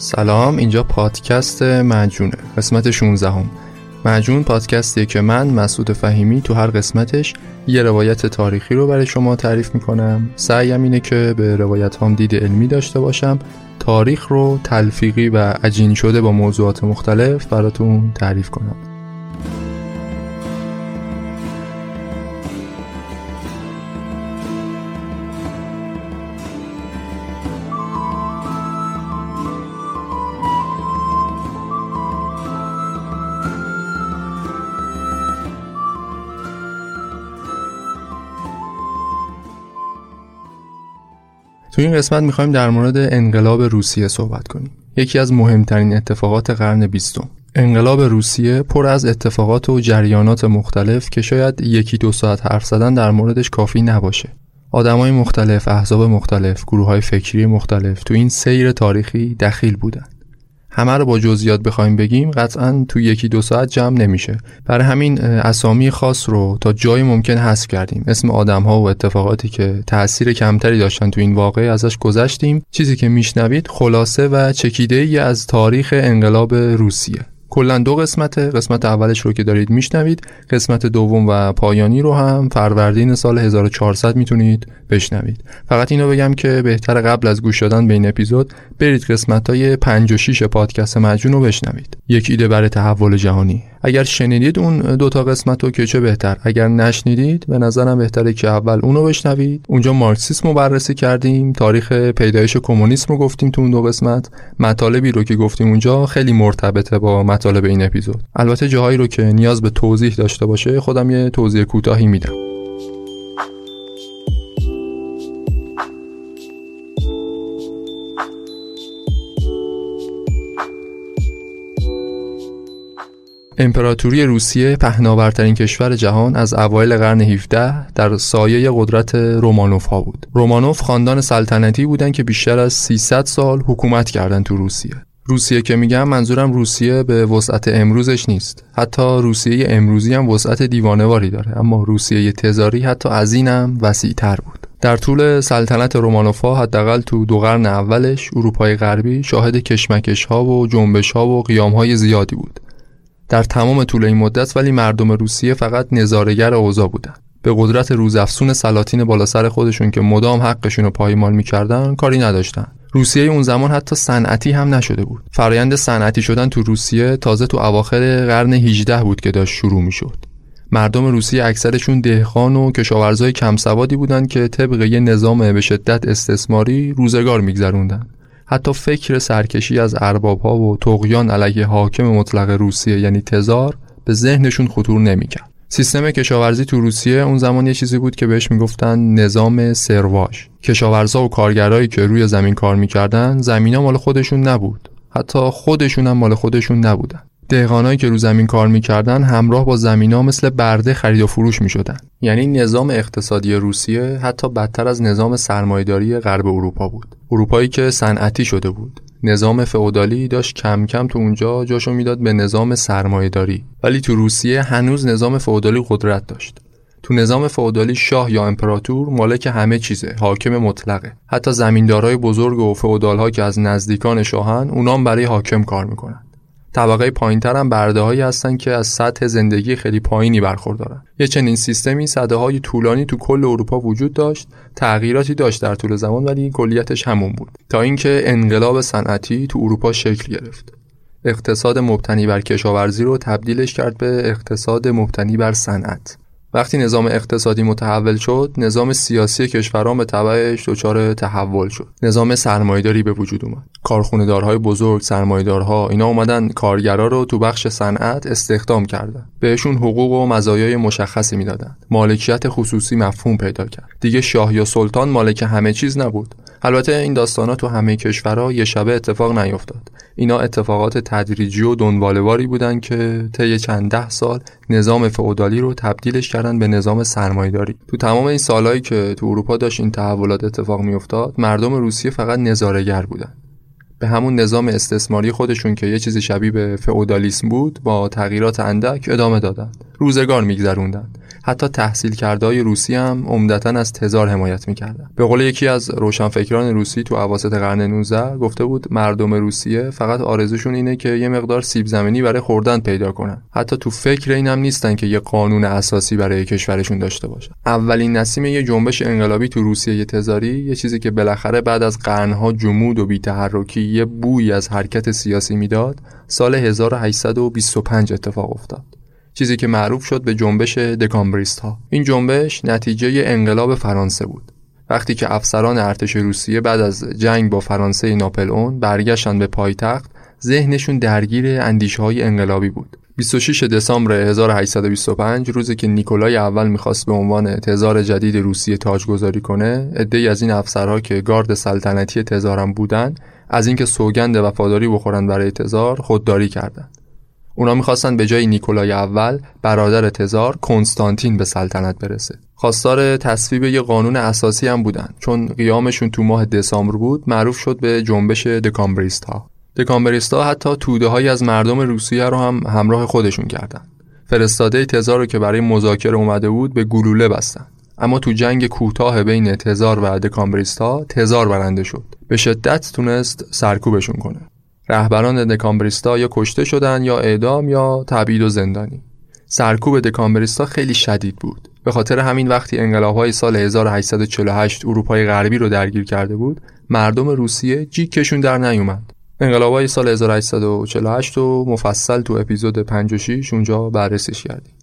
سلام اینجا پادکست مجونه قسمت 16 هم. مجون پادکستیه که من مسعود فهیمی تو هر قسمتش یه روایت تاریخی رو برای شما تعریف می‌کنم. سعیم اینه که به روایت هم دید علمی داشته باشم. تاریخ رو تلفیقی و عجین شده با موضوعات مختلف براتون تعریف کنم. تو این قسمت می‌خوایم در مورد انقلاب روسیه صحبت کنیم. یکی از مهمترین اتفاقات قرن بیستم. انقلاب روسیه پر از اتفاقات و جریانات مختلف که شاید یکی دو ساعت حرف زدن در موردش کافی نباشه. آدمای مختلف، احزاب مختلف، گروه های فکری مختلف تو این سیر تاریخی دخیل بودن. همه رو با جزئیات بخوایم بگیم قطعا تو یکی دو ساعت جمع نمیشه. برای همین اسامی خاص رو تا جای ممکن حذف کردیم. اسم آدم ها و اتفاقاتی که تاثیر کمتری داشتن تو این واقعه ازش گذشتیم. چیزی که میشنوید خلاصه و چکیده ای از تاریخ انقلاب روسیه. کلا دو قسمته. قسمت اولش رو که دارید میشنوید قسمت دوم و پایانی رو هم فروردین سال 1400 می‌تونید بشنوید. فقط اینو بگم که بهتر قبل از گوش دادن به این اپیزود برید قسمت های 5 و 6 پادکست مجون رو بشنوید. یک ایده برای تحول جهانی. اگر شنیدید اون دوتا قسمت رو که چه بهتر. اگر نشنیدید به نظرم بهتره که اول اونو بشنوید. اونجا مارکسیسم رو بررسی کردیم. تاریخ پیدایش کمونیسم رو گفتیم تو اون دو قسمت. مطالبی رو که گفتیم اونجا خیلی مرتبطه با مطالب این اپیزود. البته جاهایی رو که نیاز به توضیح داشته باشه خودم یه توضیح کوتاهی میدم. امپراتوری روسیه پهناورترین کشور جهان از اوایل قرن 17 در سایه قدرت رومانوف ها بود. رومانوف خاندان سلطنتی بودند که بیشتر از 300 سال حکومت کردند تو روسیه. روسیه که میگم منظورم روسیه به وسعت امروزش نیست. حتی روسیه امروزی هم وسعت دیوانواری داره اما روسیه تزاری حتی از اینم وسیعتر بود. در طول سلطنت رومانوفا حداقل تو دو قرن اولش اروپای غربی شاهد کشمکش ها و جنبش ها و قیام های زیادی بود. در تمام طول این مدت ولی مردم روسیه فقط نظارگر اوضاع بودن به قدرت روزافزون سلاطین بالا سر خودشون که مدام حقشون رو پایمال می‌کردن کاری نداشتن روسیه اون زمان حتی صنعتی هم نشده بود. فرایند صنعتی شدن تو روسیه تازه تو اواخر قرن 18 بود که داشت شروع می‌شد. مردم روسیه اکثرشون دهقان و کشاورزای کم سوادی بودن که طبق یه نظام به شدت استثماری روزگار میگذروندن. حتی فکر سرکشی از ارباب ها و تقیان علیه حاکم مطلق روسیه یعنی تزار به ذهنشون خطور نمی‌کرد. سیستم کشاورزی تو روسیه اون زمان یه چیزی بود که بهش می‌گفتن نظام سرواژ. کشاورزا و کارگرایی که روی زمین کار می‌کردن زمینا مال خودشون نبود. حتی خودشون هم مال خودشون نبودن. دهقانایی که رو زمین کار می‌کردن همراه با زمینا مثل برده خرید و فروش می‌شدن. یعنی نظام اقتصادی روسیه حتی بدتر از نظام سرمایداری غرب اروپا بود. اروپایی که صنعتی شده بود. نظام فئودالی داشت کم کم تو اونجا جاشو می‌داد به نظام سرمایهداری. ولی تو روسیه هنوز نظام فئودالی قدرت داشت. تو نظام فئودالی شاه یا امپراتور مالک همه چیزه حاکم مطلقه. حتی زمیندارای بزرگ و فئودالها که از نزدیکان شاهن اونام برای حاکم کار می‌کنن. طبقه پایینتر هم برده هایی هستن که از سطح زندگی خیلی پایینی برخوردارن. یه چنین سیستمی صده های طولانی تو کل اروپا وجود داشت تغییراتی داشت در طول زمان ولی کلیتش همون بود. تا اینکه انقلاب صنعتی تو اروپا شکل گرفت. اقتصاد مبتنی بر کشاورزی رو تبدیلش کرد به اقتصاد مبتنی بر صنعت. وقتی نظام اقتصادی متحول شد نظام سیاسی کشوران به تبعش دچار تحول شد. نظام سرمایهداری به وجود اومد. کارخونه‌دارهای بزرگ سرمایهدارها اینا اومدن کارگرا رو تو بخش صنعت استخدام کردن. بهشون حقوق و مزایای مشخصی می‌دادن. مالکیت خصوصی مفهوم پیدا کرد. دیگه شاه یا سلطان مالک همه چیز نبود. البته این داستانا تو همه کشورها یه شبه اتفاق نیفتاد. اینا اتفاقات تدریجی و دنبالواری بودن که طی چند ده سال نظام فئودالی رو تبدیلش کردن به نظام سرمایهداری. تو تمام این سالهایی که تو اروپا داشت این تحولات اتفاق میافتاد مردم روسیه فقط نظارهگر بودن. به همون نظام استثماری خودشون که یه چیزی شبیه به فئودالیسم بود با تغییرات اندک ادامه دادن. روزگار میگذروندن. حتی تحصیل کرده روسی هم عمدتا از تزار حمایت می‌کردن. به قول یکی از روشنفکران روسی تو اواسط قرن 19 گفته بود مردم روسیه فقط آرزوشون اینه که یه مقدار سیب زمینی برای خوردن پیدا کنن. حتی تو فکر این هم نیستن که یه قانون اساسی برای کشورشون داشته باشن اولین نسیم یه جنبش انقلابی تو روسیه تزاری یه چیزی که بالاخره بعد از قرنها جمود و بی‌تحرکی یه بوی از حرکت سیاسی می‌داد سال 1825 اتفاق افتاد. چیزی که معروف شد به جنبش دکامبریست ها این جنبش نتیجه انقلاب فرانسه بود. وقتی که افسران ارتش روسیه بعد از جنگ با فرانسه ناپل اون برگشتن به پایتخت ذهنشون درگیر اندیشه های انقلابی بود. 26 دسامبر 1825 روزی که نیکولای اول می‌خواست به عنوان تزار جدید روسیه تاجگذاری کنه عده‌ای از این افسرها که گارد سلطنتی تزارم بودن از اینکه سوگند وفاداری بخورن برای تزار خودداری کردند اونا می‌خواستن به جای نیکولای اول برادر تزار کنستانتین به سلطنت برسه. خواستار تصویب یه قانون اساسی هم بودن. چون قیامشون تو ماه دسامبر بود معروف شد به جنبش دکامبریست ها دکامبریست حتی توده های از مردم روسیه رو هم همراه خودشون کردن. فرستاده تزار رو که برای مذاکره اومده بود به گلوله بستن. اما تو جنگ کوتاه بین تزار و دکامبریستا تزار برنده شد. به شدت تونست سرکوبشون کنه. رهبران دکامبریستا یا کشته شدن یا اعدام یا تبعید و زندانی. سرکوب دکامبریستا خیلی شدید بود. به خاطر همین وقتی های سال 1848 اروپای غربی رو درگیر کرده بود مردم روسیه جیکشون در نیومد. های سال 1848 رو مفصل تو اپیزود 56 اونجا بررسیش کردیم.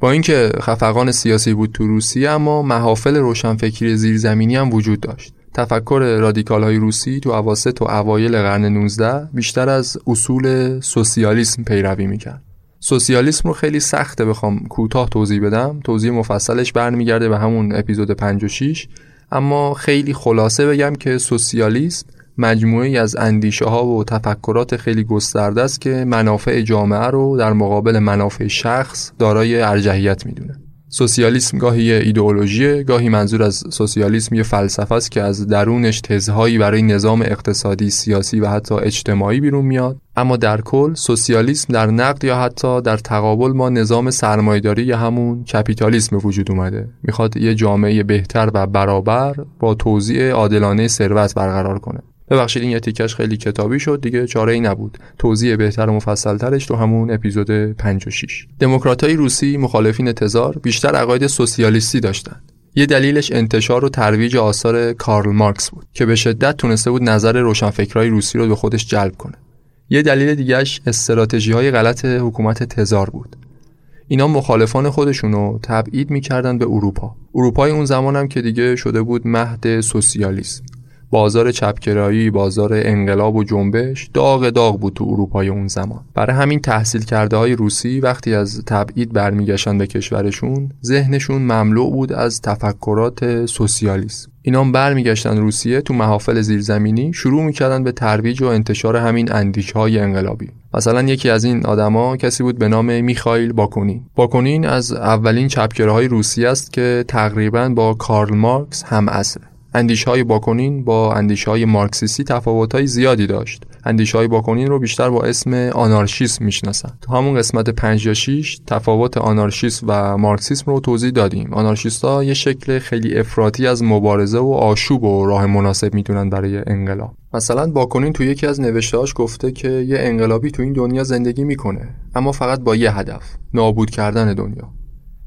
با اینکه خفقان سیاسی بود تو روسیه اما محافل روشنفکری زیرزمینی هم وجود داشت. تفکر رادیکال های روسی تو اواسط و اوایل قرن 19 بیشتر از اصول سوسیالیسم پیروی می‌کرد. سوسیالیسم رو خیلی سخته بخوام کوتاه توضیح بدم. توضیح مفصلش برمیگرده به همون اپیزود 56 اما خیلی خلاصه بگم که سوسیالیسم مجموعه از اندیشه ها و تفکرات خیلی گسترده است که منافع جامعه رو در مقابل منافع شخص دارای ارجحیت می‌دونه. سوسیالیسم گاهی یه ایدئولوژی گاهی منظور از سوسیالیسم یه فلسفه است که از درونش تزهایی برای نظام اقتصادی سیاسی و حتی اجتماعی بیرون میاد. اما در کل سوسیالیسم در نقد یا حتی در تقابل ما نظام سرمایهداری یا همون کپیتالیسم وجود اومده. می‌خواد یه جامعه بهتر و برابر با توزیع عادلانه ثروت برقرار کنه. ببخشید این تیکش خیلی کتابی شد. دیگه چاره ای نبود. توضیح بهتر و مفصل ترش تو همون اپیزود 56 دموکراتای روسی مخالفین تزار بیشتر عقاید سوسیالیستی داشتند. یه دلیلش انتشار و ترویج آثار کارل مارکس بود که به شدت تونسته بود نظر روشنفکرای روسی رو به خودش جلب کنه. یه دلیل دیگهش استراتژی های غلط حکومت تزار بود. اینا مخالفان خودشون رو تبعید می‌کردن به اروپا. اروپای اون زمان هم که دیگه شده بود مهد سوسیالیسم. بازار چپگرایی بازار انقلاب و جنبش داغ داغ بود تو اروپای اون زمان. برای همین تحصیل کرده های روسی وقتی از تبعید برمیگشتن به کشورشون ذهنشون مملو بود از تفکرات سوسیالیسم. اینا برمیگشتن روسیه تو محافل زیرزمینی شروع می‌کردن به ترویج و انتشار همین اندیشه های انقلابی. مثلا یکی از این آدما کسی بود به نام میخائیل باکونین. باکونین از اولین چپگره های روسیه است که تقریبا با کارل مارکس هم اصره اندیش های باکنین با اندیش های مارکسیستی تفاوت های زیادی داشت. اندیشه های باکنین رو بیشتر با اسم آنارشیسم می‌شناسن. تو همون قسمت 5 یا 6 تفاوت آنارشیسم و مارکسیسم رو توضیح دادیم. آنارشیستا یه شکل خیلی افراطی از مبارزه و آشوب و راه مناسب می‌دونن برای انقلاب. مثلا باکنین تو یکی از نوشتهاش گفته که یه انقلابی تو این دنیا زندگی می‌کنه اما فقط با یه هدف نابود کردن دنیا.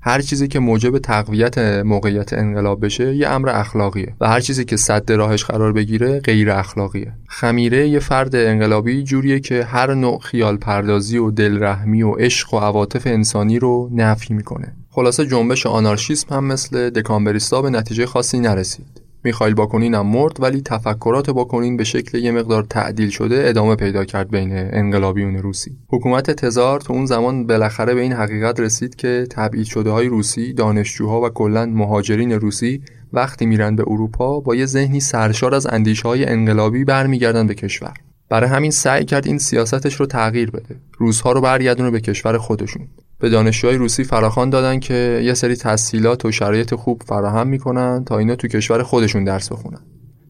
هر چیزی که موجب تقویت موقعیت انقلاب بشه یه امر اخلاقیه و هر چیزی که صد راهش قرار بگیره غیر اخلاقیه. خمیره یه فرد انقلابی جوریه که هر نوع خیال پردازی و دلرحمی و عشق و عواطف انسانی رو نفی می‌کنه. خلاصه جنبش آنارشیسم هم مثل دکامبریستا به نتیجه خاصی نرسید. میخایل باکونین هم مرد ولی تفکرات باکونین به شکل یه مقدار تعدیل شده ادامه پیدا کرد بین انقلابیون روسی. حکومت تزار تو اون زمان بالاخره به این حقیقت رسید که تبعید شده های روسی دانشجوها و کلا مهاجرین روسی وقتی میرن به اروپا با یه ذهنی سرشار از اندیشه های انقلابی برمیگردن به کشور. برای همین سعی کرد این سیاستش رو تغییر بده روزها رو برگردونه به کشور خودشون به دانشجوهای روسی فراخوان دادن که یه سری تسهیلات و شرایط خوب فراهم می‌کنن تا اینا تو کشور خودشون درس بخونن.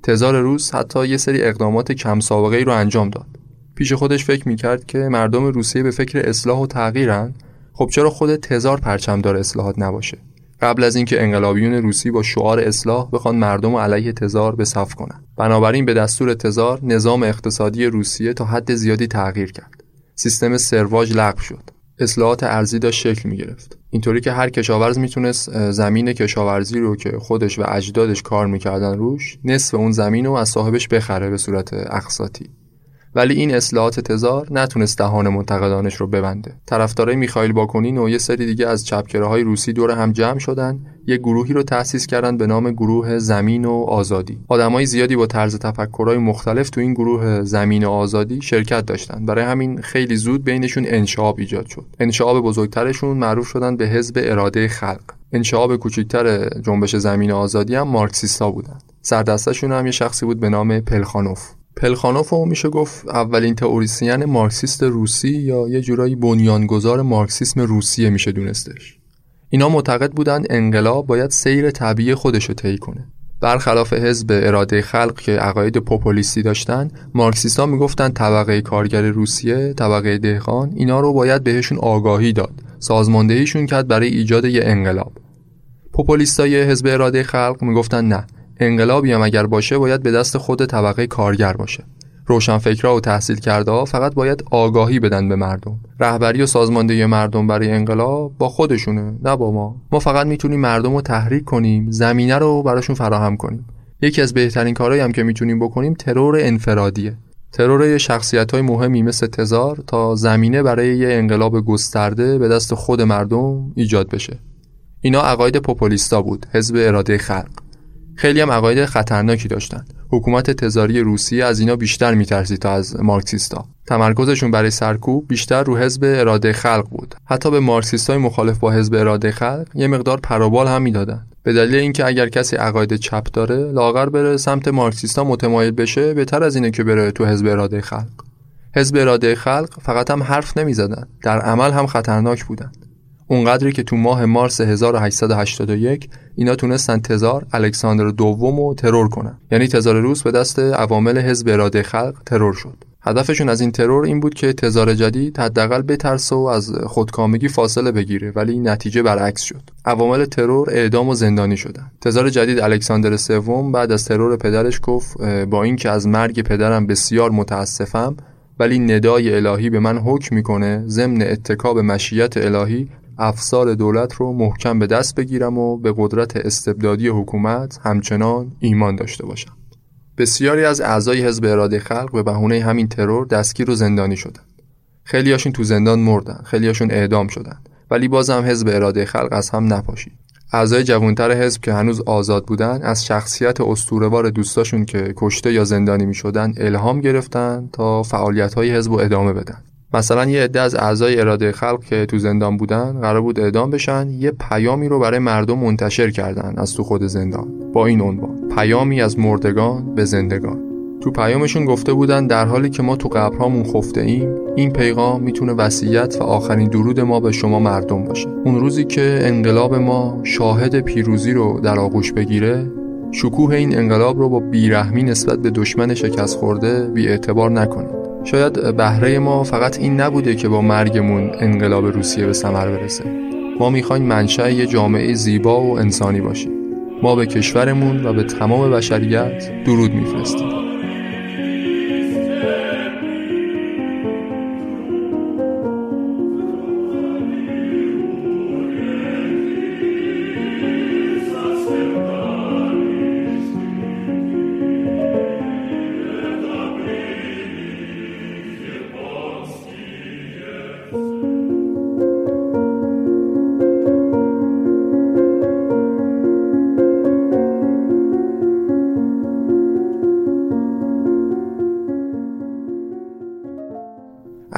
تزار روس حتی یه سری اقدامات کم سابقه ای رو انجام داد. پیش خودش فکر می‌کرد که مردم روسیه به فکر اصلاح و تغییرن خب چرا خود تزار پرچم دار اصلاحات نباشه قبل از اینکه انقلابیون روسی با شعار اصلاح بخوان مردم علیه تزار به صف کنن. بنابراین به دستور تزار نظام اقتصادی روسیه تا حد زیادی تغییر کرد. سیستم سرواج لغو شد. اصلاحات ارزی داشت شکل می گرفت اینطوری که هر کشاورز می‌تونست زمین کشاورزی رو که خودش و اجدادش کار می‌کردن روش نصف اون زمین رو از صاحبش بخره به صورت اقساطی ولی این اصلاحات تزار نتونست دهان منتقدانش رو ببنده. طرفدارای میخائیل باکونین و یه سری دیگه از های روسی دور هم جمع شدن یه گروهی رو تأسیس کردن به نام گروه زمین و آزادی. آدمای زیادی با طرز تفکرهای مختلف تو این گروه زمین و آزادی شرکت داشتن. برای همین خیلی زود بینشون انشعاب ایجاد شد. انشعاب بزرگترشون معروف شدن به حزب اراده خلق. انشعاب کوچکتر جنبش زمین و آزادی هم مارکسیستا بودن. سردستشون هم یه شخصی بود به نام پلخانوف. پلخانوف رو میشه گفت اولین تئوریسین مارکسیست روسی یا یه جورایی بنیانگذار مارکسیسم روسیه میشه دونستش. اینا معتقد بودن انقلاب باید سیر طبیعی خودش رو طی کنه. برخلاف حزب اراده خلق که عقاید پوپولیستی داشتن مارکسیستا می‌گفتن طبقه کارگر روسیه طبقه دهقان اینا رو باید بهشون آگاهی داد. سازماندهیشون کرد برای ایجاد یه انقلاب. پوپولیستای حزب اراده خلق می‌گفتن نه. انقلابی هم اگر باشه باید به دست خود طبقه کارگر باشه. روشنفکرها و تحصیل کرده ها فقط باید آگاهی بدن به مردم. رهبری و سازماندهی مردم برای انقلاب با خودشونه نه با ما. ما فقط می‌تونیم مردم رو تحریک کنیم زمینه رو براشون فراهم کنیم. یکی از بهترین کارهایی هم که می‌تونیم بکنیم ترور انفرادیه. ترور شخصیت های مهمی مثل تزار تا زمینه برای یه انقلاب گسترده به دست خود مردم ایجاد بشه. اینا عقاید پوپولیستا بود حزب اراده خلق. خیلی هم عقاید خطرناکی داشتند حکومت تزاری روسیه از اینا بیشتر میترسید تا از مارکسیستا. تمرکزشون برای سرکوب بیشتر رو حزب اراده خلق بود. حتی به مارکسیستای مخالف با حزب اراده خلق یه مقدار پروبال هم می‌دادن. به دلیل اینکه اگر کسی عقاید چپ داره لاغر بره سمت مارکسیستا متمایل بشه بهتر از اینه که بره تو حزب اراده خلق. حزب اراده خلق فقط هم حرف نمی‌زدن. در عمل هم خطرناک بودن. اونقدری که تو ماه مارس 1881 اینا تونستن تزار الکساندر دوم رو ترور کنن. یعنی تزار روس به دست عوامل حزب اراده خلق ترور شد. هدفشون از این ترور این بود که تزار جدید حداقل بترسه و از خودکامگی فاصله بگیره ولی نتیجه برعکس شد. عوامل ترور اعدام و زندانی شدن. تزار جدید الکساندر سوم بعد از ترور پدرش گفت با اینکه از مرگ پدرم بسیار متاسفم ولی ندای الهی به من حکم می‌کنه ضمن اتکاب مشیت الهی افسار دولت رو محکم به دست بگیرم و به قدرت استبدادی حکومت همچنان ایمان داشته باشم. بسیاری از اعضای حزب اراده خلق به بهونه همین ترور دستگیر و زندانی شدند. خیلیاشون تو زندان مردن خیلیاشون اعدام شدن ولی بازم حزب اراده خلق از هم نپاشید. اعضای جوانتر حزب که هنوز آزاد بودن از شخصیت استورهوار دوستاشون که کشته یا زندانی می شدن الهام گرفتن تا فعالیت های حزب ادامه بدن. مثلا یه عده از اعضای اراده خلق که تو زندان بودن قرار بود اعدام بشن یه پیامی رو برای مردم منتشر کردن از تو خود زندان. با این عنوان پیامی از مردگان به زندگان. تو پیامشون گفته بودن در حالی که ما تو قبرهامون خفته ایم این پیغام می‌تونه وصیت و آخرین درود ما به شما مردم باشه. اون روزی که انقلاب ما شاهد پیروزی رو در آغوش بگیره شکوه این انقلاب رو با بیرحمی نسبت به دشمن شکست خورده بی اعتبار نکنید. شاید بهره ما فقط این نبوده که با مرگمون انقلاب روسیه به ثمر برسه. ما می‌خوایم منشأ یه جامعه زیبا و انسانی باشیم. ما به کشورمون و به تمام بشریت درود میفرستیم.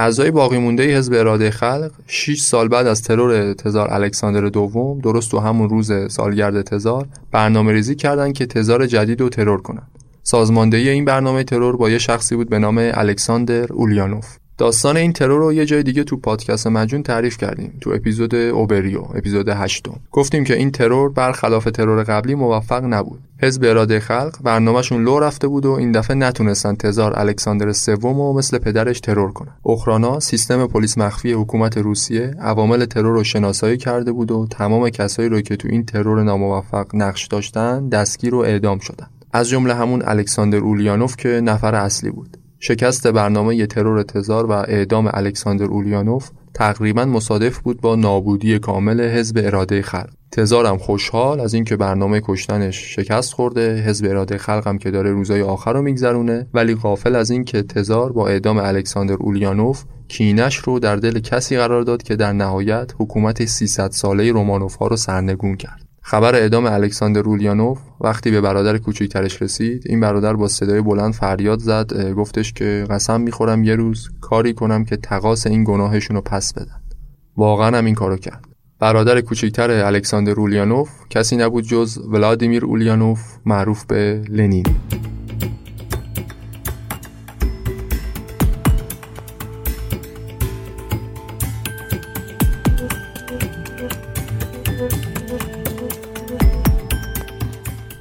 اعضای باقی مونده حزب اراده خلق 6 سال بعد از ترور تزار الکساندر دوم درست تو همون روز سالگرد تزار برنامه ریزی کردند که تزار جدید رو ترور کنند. سازماندهی این برنامه ترور با یه شخصی بود به نام الکساندر اولیانوف داستان این ترور رو یه جای دیگه تو پادکست مجون تعریف کردیم تو اپیزود اوبریو اپیزود هشتم. گفتیم که این ترور برخلاف ترور قبلی موفق نبود. حزب اراده خلق برنامهشون لو رفته بود و این دفعه نتونستن تزار الکساندر سوم و مثل پدرش ترور کنن. اوخرانا سیستم پلیس مخفی حکومت روسیه عوامل ترور رو شناسایی کرده بود و تمام کسایی رو که تو این ترور ناموفق نقش داشتن دستگیر و اعدام شدن. از جمله همون الکساندر اولیانوف که نفر اصلی بود. شکست برنامه ترور تزار و اعدام الکساندر اولیانوف تقریبا مصادف بود با نابودی کامل حزب اراده خلق. تزارم خوشحال از اینکه برنامه کشتنش شکست خورده حزب اراده خلقم که داره روزای آخر رو میگذرونه ولی غافل از اینکه تزار با اعدام الکساندر اولیانوف کینش رو در دل کسی قرار داد که در نهایت حکومت 300 ساله رومانوف ها رو سرنگون کرد. خبر اعدام الکساندر رولیانوف وقتی به برادر کوچیکترش رسید این برادر با صدای بلند فریاد زد گفتش که قسم می‌خورم یه روز کاری کنم که تقاس این گناهشون رو پس بدن. واقعا هم این کارو کرد. برادر کوچکتر الکساندر رولیانوف کسی نبود جز ولادیمیر اولیانوف معروف به لنین.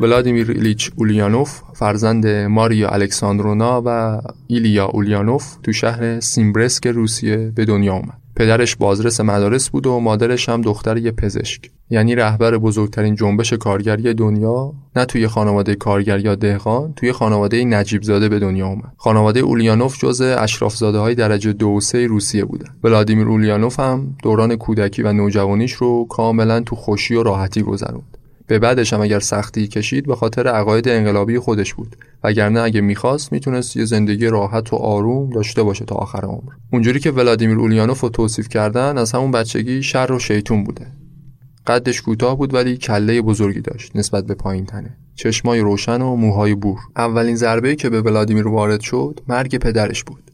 ولادیمیر ایلیچ اولیانوف فرزند ماریا الکساندرونا و ایلیا اولیانوف تو شهر سیمبرسک روسیه به دنیا اومد. پدرش بازرس مدارس بود و مادرش هم دختر یه پزشک یعنی رهبر بزرگترین جنبش کارگری دنیا نه توی خانواده کارگر یا دهقان توی خانواده نجیب زاده به دنیا اومد خانواده اولیانوف جزء اشراف زاده های درجه دو و سه روسیه بودن ولادیمیر اولیانوف هم دوران کودکی و نوجوانیش رو کاملا تو خوشی و راحتی گذروند به بعدش هم اگر سختی کشید به خاطر عقاید انقلابی خودش بود. وگرنه اگه می‌خواست می‌تونست یه زندگی راحت و آروم داشته باشه تا آخر عمر. اونجوری که ولادیمیر اولیانوف رو توصیف کردن از همون بچگی شر و شیطون بوده. قدش کوتاه بود ولی کله بزرگی داشت نسبت به پایین تنه. چشمای روشن و موهای بور. اولین ضربه که به ولادیمیر وارد شد مرگ پدرش بود.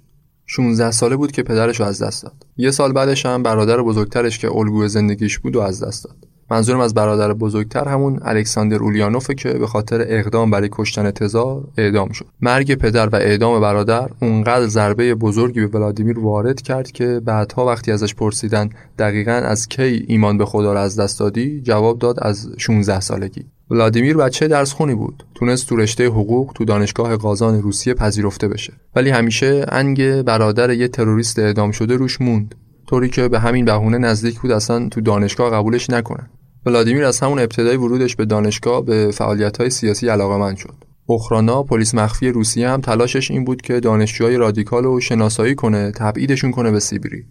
16 ساله بود که پدرش رو از دست داد. یه سال بعدش هم برادر بزرگترش که الگوی زندگیش بود و از دست داد. منظورم از برادر بزرگتر همون الکساندر اولیانوفه که به خاطر اقدام برای کشتن تزار اعدام شد. مرگ پدر و اعدام برادر اونقدر ضربه بزرگی به ولادیمیر وارد کرد که بعدها وقتی ازش پرسیدن دقیقا از کی ایمان به خدا را از دست دادی جواب داد از 16 سالگی. ولادیمیر بچه درس خونی بود؟ تونست تو رشته حقوق تو دانشگاه قازان روسیه پذیرفته بشه. ولی همیشه انگ برادر یه تروریست اعدام شده روش موند. طوری که به همین بهونه نزدیک بود اصلا تو دانشگاه قبولش نکنن. ولادیمیر از همون ابتدای ورودش به دانشگاه به های سیاسی علاقمند شد. اوخرانا پلیس مخفی روسیه هم تلاشش این بود که دانشجوهای رادیکال رو شناسایی کنه تبعیدشون کنه به سیبری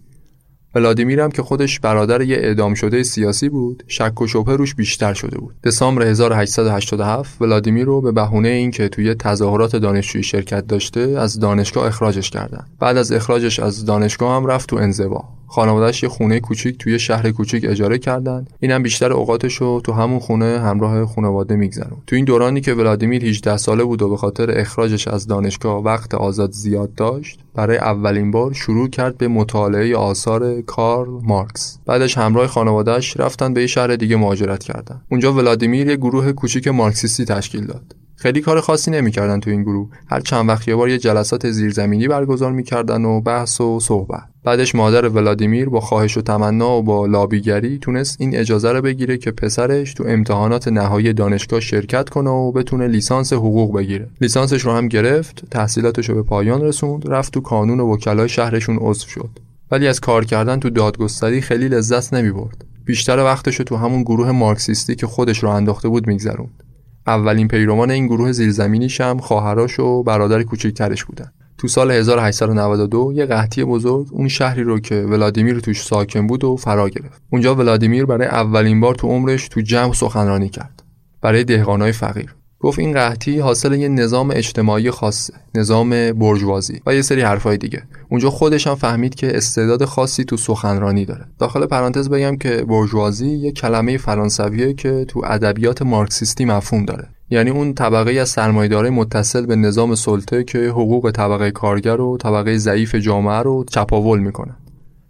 ولادیمیر هم که خودش برادر یه اعدام شده سیاسی بود شک و شبهه روش بیشتر شده بود. دسامبر 1887 ولادیمیر رو به بهونه اینکه توی تظاهرات دانشجویی شرکت داشته از دانشگاه اخراجش کردن. بعد از اخراجش از دانشگاه هم رفت تو انزوا. خانوادهش یه خونه کوچیک توی شهر کوچیک اجاره کردن. اینم بیشتر اوقاتش رو تو همون خونه همراه خانواده میگذرون تو این دورانی که ولادیمیر 18 ساله بود و به خاطر اخراجش از دانشگاه وقت آزاد زیاد داشت برای اولین بار شروع کرد به مطالعه آثار کارل مارکس. بعدش همراه خانوادهش رفتن به یه شهر دیگه مهاجرت کردن. اونجا ولادیمیر یه گروه کوچیک مارکسیستی تشکیل داد. خیلی کار خاصی نمی‌کردن تو این گروه. هر چند وقت یه بار یه جلسات زیرزمینی برگزار می‌کردن و بحث و صحبت. بعدش مادر ولادیمیر با خواهش و تمنا و با لابیگری تونست این اجازه رو بگیره که پسرش تو امتحانات نهایی دانشگاه شرکت کنه و بتونه لیسانس حقوق بگیره. لیسانسش رو هم گرفت تحصیلاتش رو به پایان رسوند رفت تو کانون وکلای شهرشون عضو شد. ولی از کار کردن تو دادگستری خیلی لذت نمی‌برد. بیشتر وقتش رو تو همون گروه مارکسیستی که خودش رو انداخته بود میگذروند. اولین پیروان این گروه زیرزمینیش هم خواهراش و برادر کوچکترش بودن تو سال 1892 یه قحطی بزرگ اون شهری رو که ولادیمیر توش ساکن بود و فرا گرفت. اونجا ولادیمیر برای اولین بار تو عمرش تو جمع سخنرانی کرد. برای دهقانای فقیر. گفت این قحطی حاصل یه نظام اجتماعی خاصه نظام برجوازی و یه سری حرفای دیگه. اونجا خودش هم فهمید که استعداد خاصی تو سخنرانی داره. داخل پرانتز بگم که برجوازی یه کلمه فرانسویه که تو ادبیات مارکسیستی مفهوم داره. یعنی اون طبقه از سرمایه‌دارای متصل به نظام سلطه که حقوق طبقه کارگر و طبقه ضعیف جامعه رو چپاول می‌کنه.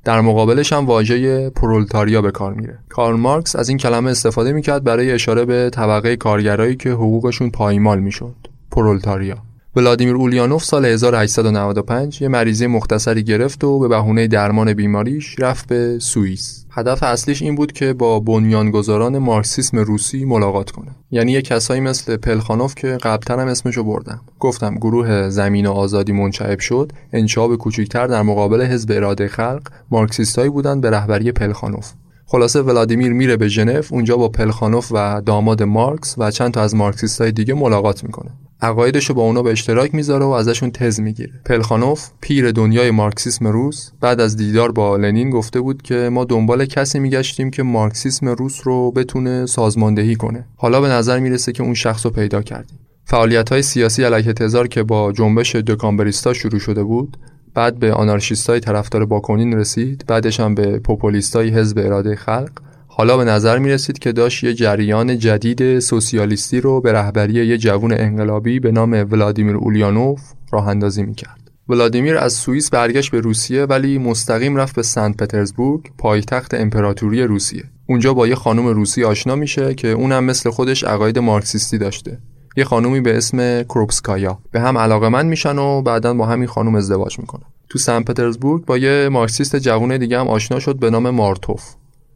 در مقابلش هم واژه پرولتاریا به کار میره. کارل مارکس از این کلمه استفاده می‌کرد برای اشاره به طبقه کارگرایی که حقوقشون پایمال می‌شد. پرولتاریا. ولادیمیر اولیانوف سال 1895 یه مریضی مختصری گرفت و به بهونه درمان بیماریش رفت به سوئیس. هدف اصلیش این بود که با بنیانگذاران مارکسیسم روسی ملاقات کنه. یعنی یه کسایی مثل پلخانوف که قبلتر هم اسمشو بردم. گفتم گروه زمین و آزادی منشعب شد، انشاب کوچکتر در مقابل حزب اراده خلق، مارکسیستایی بودن به رهبری پلخانوف. خلاصه ولادیمیر میره به ژنو اونجا با پلخانوف و داماد مارکس و چند تا از مارکسیستای دیگه ملاقات می‌کنه عقایدش رو با اونا به اشتراک می‌ذاره و ازشون تز می‌گیره. پلخانوف پیر دنیای مارکسیسم روس بعد از دیدار با لنین گفته بود که ما دنبال کسی میگشتیم که مارکسیسم روس رو بتونه سازماندهی کنه. حالا به نظر می‌رسه که اون شخص رو پیدا کردیم. فعالیت های سیاسی علیه تزار که با جنبش دکامبریستا شروع شده بود بعد به آنارشیستای طرفدار باکونین رسید بعدش هم به پوپولیستای حزب اراده خلق حالا به نظر می رسید که داشت یه جریان جدید سوسیالیستی رو به رهبری یه جوون انقلابی به نام ولادیمیر اولیانوف راه اندازی می کرد. ولادیمیر از سوئیس برگشت به روسیه ولی مستقیم رفت به سنت پترزبورگ پایتخت امپراتوری روسیه. اونجا با یه خانم روسی آشنا میشه که اونم مثل خودش عقاید مارکسیستی داشته. یه خانومی به اسم کروپسکایا به هم علاقه من میشن و بعدا با همین خانم ازدواج می‌کنن. تو سن پترزبورگ با یه مارکسیست جوون دیگه هم آشنا شد به نام مارتوف.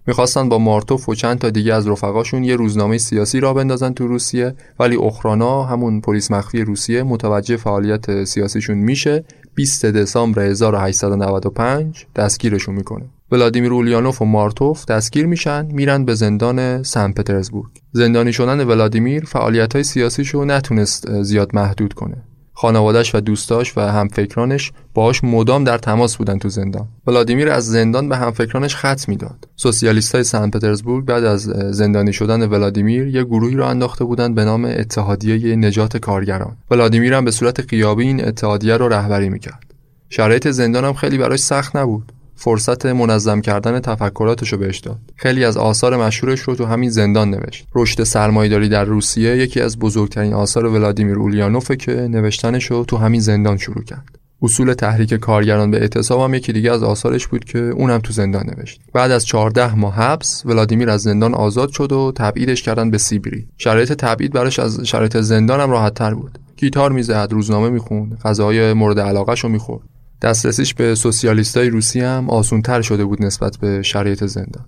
می‌خواستن با مارتوف و چند تا دیگه از رفقاشون یه روزنامه سیاسی را بندازن تو روسیه ولی اخرانا همون پلیس مخفی روسیه متوجه فعالیت سیاسیشون میشه. 20 دسامبر 1895 دستگیرشون می‌کنه. ولادیمیر اولیانوف و مارتوف دستگیر میشن میرن به زندان سن پترزبورگ. زندانی شدن ولادیمیر فعالیت های سیاسیشو نتونست زیاد محدود کنه. خانوادش و دوستاش و همفکرانش باهاش مدام در تماس بودن تو زندان. ولادیمیر از زندان به همفکرانش خط می‌داد. سوسیالیستای سن پترزبورگ بعد از زندانی شدن ولادیمیر یه گروهی رو انداخته بودن به نام اتحادیه نجات کارگران. ولادیمیر هم به صورت قیابی این اتحادیه رو رهبری می‌کرد. شرایط زندان هم خیلی براش سخت نبود. فرصت منظم کردن تفکراتش رو بهش داد. خیلی از آثار مشهورش رو تو همین زندان نوشت. رشد سرمایه‌داری در روسیه یکی از بزرگترین آثار ولادیمیر اولیانوفه که نوشتنش رو تو همین زندان شروع کرد. اصول تحریک کارگران به اعتصاب هم یکی دیگه از آثارش بود که اونم تو زندان نوشت. بعد از 14 ماه حبس ولادیمیر از زندان آزاد شد و تبعیدش کردن به سیبری شرایط تبعید براش از شرایط زندان هم راحت تر بود. گیتار می‌زد روزنامه می‌خوند غذاهای مورد علاقهش رو می‌خورد. دسترسیش به سوسیالیستای روسی هم آسونتر شده بود نسبت به شرایط زندان.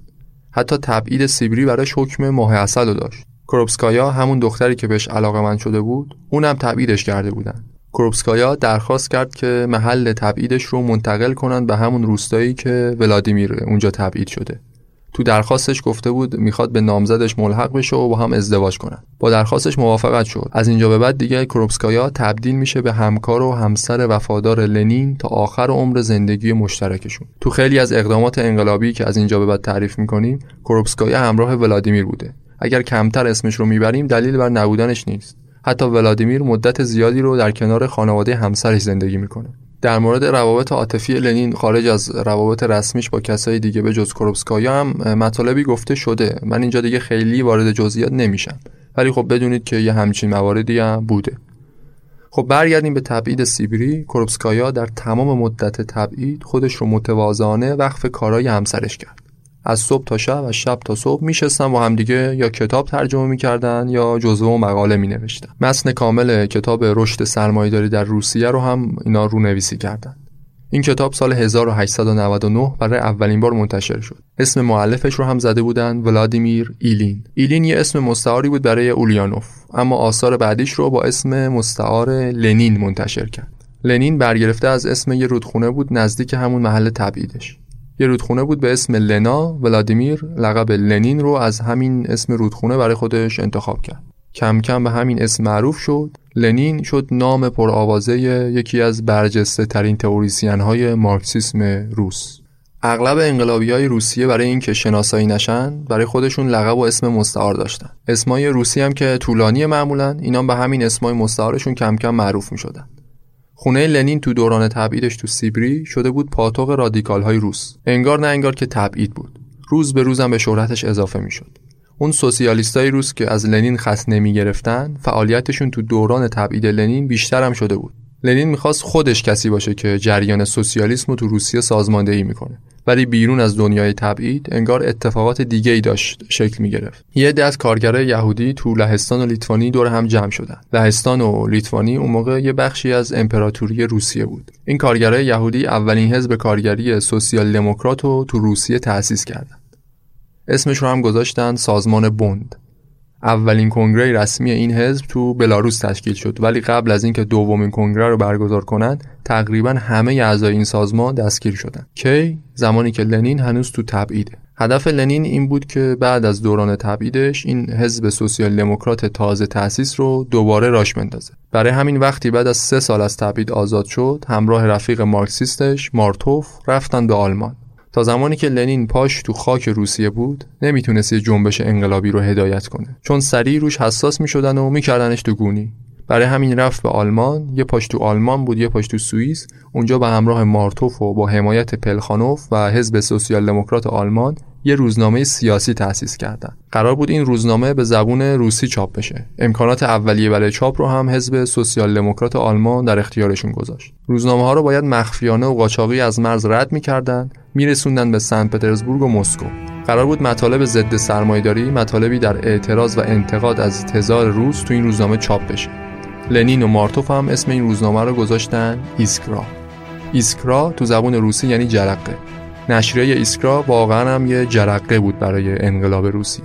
حتی تبعید سیبری براش حکم ماه اصل داشت. کروپسکایا همون دختری که بهش علاقه من شده بود اونم تبعیدش کرده بودن. کروپسکایا درخواست کرد که محل تبعیدش رو منتقل کنند به همون روستایی که ولادیمیر اونجا تبعید شده. تو درخواستش گفته بود می‌خواد به نامزدش ملحق بشه و با هم ازدواج کنن. با درخواستش موافقت شد. از اینجا به بعد دیگه کروپسکایا تبدیل میشه به همکار و همسر وفادار لنین تا آخر عمر زندگی مشترکشون. تو خیلی از اقدامات انقلابی که از اینجا به بعد تعریف می‌کنیم کروپسکایا همراه ولادیمیر بوده. اگر کمتر اسمش رو می‌بریم دلیل بر نبودنش نیست. حتی ولادیمیر مدت زیادی رو در کنار خانواده همسرش زندگی می‌کنه. در مورد روابط عاطفی لنین خارج از روابط رسمیش با کسای دیگه به جز کروبسکایا هم مطالبی گفته شده. من اینجا دیگه خیلی وارد جزئیات نمیشم. ولی خب بدونید که یه همچین مواردی هم بوده. خب برگردیم به تبعید سیبری کروبسکایا در تمام مدت تبعید خودش رو متواضعانه وقف کارای همسرش کرد. از صبح تا شب از شب تا صبح میشستن با همدیگه یا کتاب ترجمه می‌کردن یا جزوه و مقاله مینوشتن متن کامل کتاب رشد سرمایه‌داری در روسیه رو هم اینا رو نویسی کردن این کتاب سال 1899 برای اولین بار منتشر شد. اسم معلفش رو هم زده بودن ولادیمیر ایلین. ایلین یه اسم مستعاری بود برای اولیانوف اما آثار بعدیش رو با اسم مستعار لنین منتشر کرد. لنین برگرفته از اسم یه رودخونه بود نزدیک همون محل تبعیدش. یه رودخونه بود به اسم لنا ولادیمیر لقب لنین رو از همین اسم رودخونه برای خودش انتخاب کرد. کم کم به همین اسم معروف شد لنین شد نام پرآوازه یکی از برجسته ترین تئوریسین های مارکسیسم روس اغلب انقلابی های روسیه برای اینکه شناسایی نشن برای خودشون لقب و اسم مستعار داشتن اسمای روسی هم که طولانی معمولا اینا به همین اسمای مستعارشون کم کم معروف می شدن. خونه لنین تو دوران تبعیدش تو سیبری شده بود پاتوق رادیکال های روس. انگار نه انگار که تبعید بود. روز به روزم به شهرتش اضافه می شد اون سوسیالیستای روس که از لنین خس نمی گرفتن فعالیتشون تو دوران تبعید لنین بیشتر هم شده بود. لنین می‌خواست خودش کسی باشه که جریان سوسیالیسم رو تو روسیه سازماندهی می‌کنه. ولی بیرون از دنیای تبعید انگار اتفاقات دیگه ای داشت شکل می گرفت یه عده از کارگرای یهودی تو لهستان و لیتوانی دور هم جمع شدن. لهستان و لیتوانی اون موقع یه بخشی از امپراتوری روسیه بود. این کارگرای یهودی اولین حزب کارگری سوسیال دموکرات رو تو روسیه تأسیس کردن. اسمش رو هم گذاشتن سازمان بند اولین کنگره رسمی این حزب تو بلاروس تشکیل شد. ولی قبل از اینکه دومین کنگره رو برگزار کنند تقریبا همه اعضای این سازمان دستگیر شدن کی؟ زمانی که لنین هنوز تو تبعیده. هدف لنین این بود که بعد از دوران تبعیدش این حزب سوسیال دموکرات تازه تأسیس رو دوباره راش بندازه. برای همین وقتی بعد از سه سال از تبعید آزاد شد همراه رفیق مارکسیستش مارتوف رفتن به آلمان. تا زمانی که لنین پاش تو خاک روسیه بود نمی‌تونست یه جنبش انقلابی رو هدایت کنه. چون سریع روش حساس می‌شدن و میکردنش تو گونی. برای همین رفت به آلمان یه پاش تو آلمان بود یه پاش تو سوئیس اونجا به همراه مارتوف و با حمایت پلخانوف و حزب سوسیال دموکرات آلمان یه روزنامه سیاسی تأسیس کردن. قرار بود این روزنامه به زبون روسی چاپ بشه. امکانات اولیه برای چاپ رو هم حزب سوسیال دموکرات آلمان در اختیارشون گذاشت. روزنامه ها رو باید مخفیانه و قاچاقی از مرز رد می‌کردن میرسوندن به سن پترزبورگ و مسکو. قرار بود مطالب ضد سرمایه‌داری مطالبی در اعتراض و انتقاد از تزار روس تو این روزنامه چاپ بشه. لنین و مارتوف هم اسم این روزنامه رو گذاشتن ایسکرا. ایسکرا تو زبون روسی یعنی جرقه. نشریه ایسکرا واقعا هم یه جرقه بود برای انقلاب روسیه.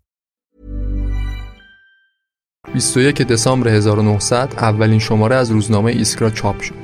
21 دسامبر 1900 اولین شماره از روزنامه ایسکرا چاپ شد.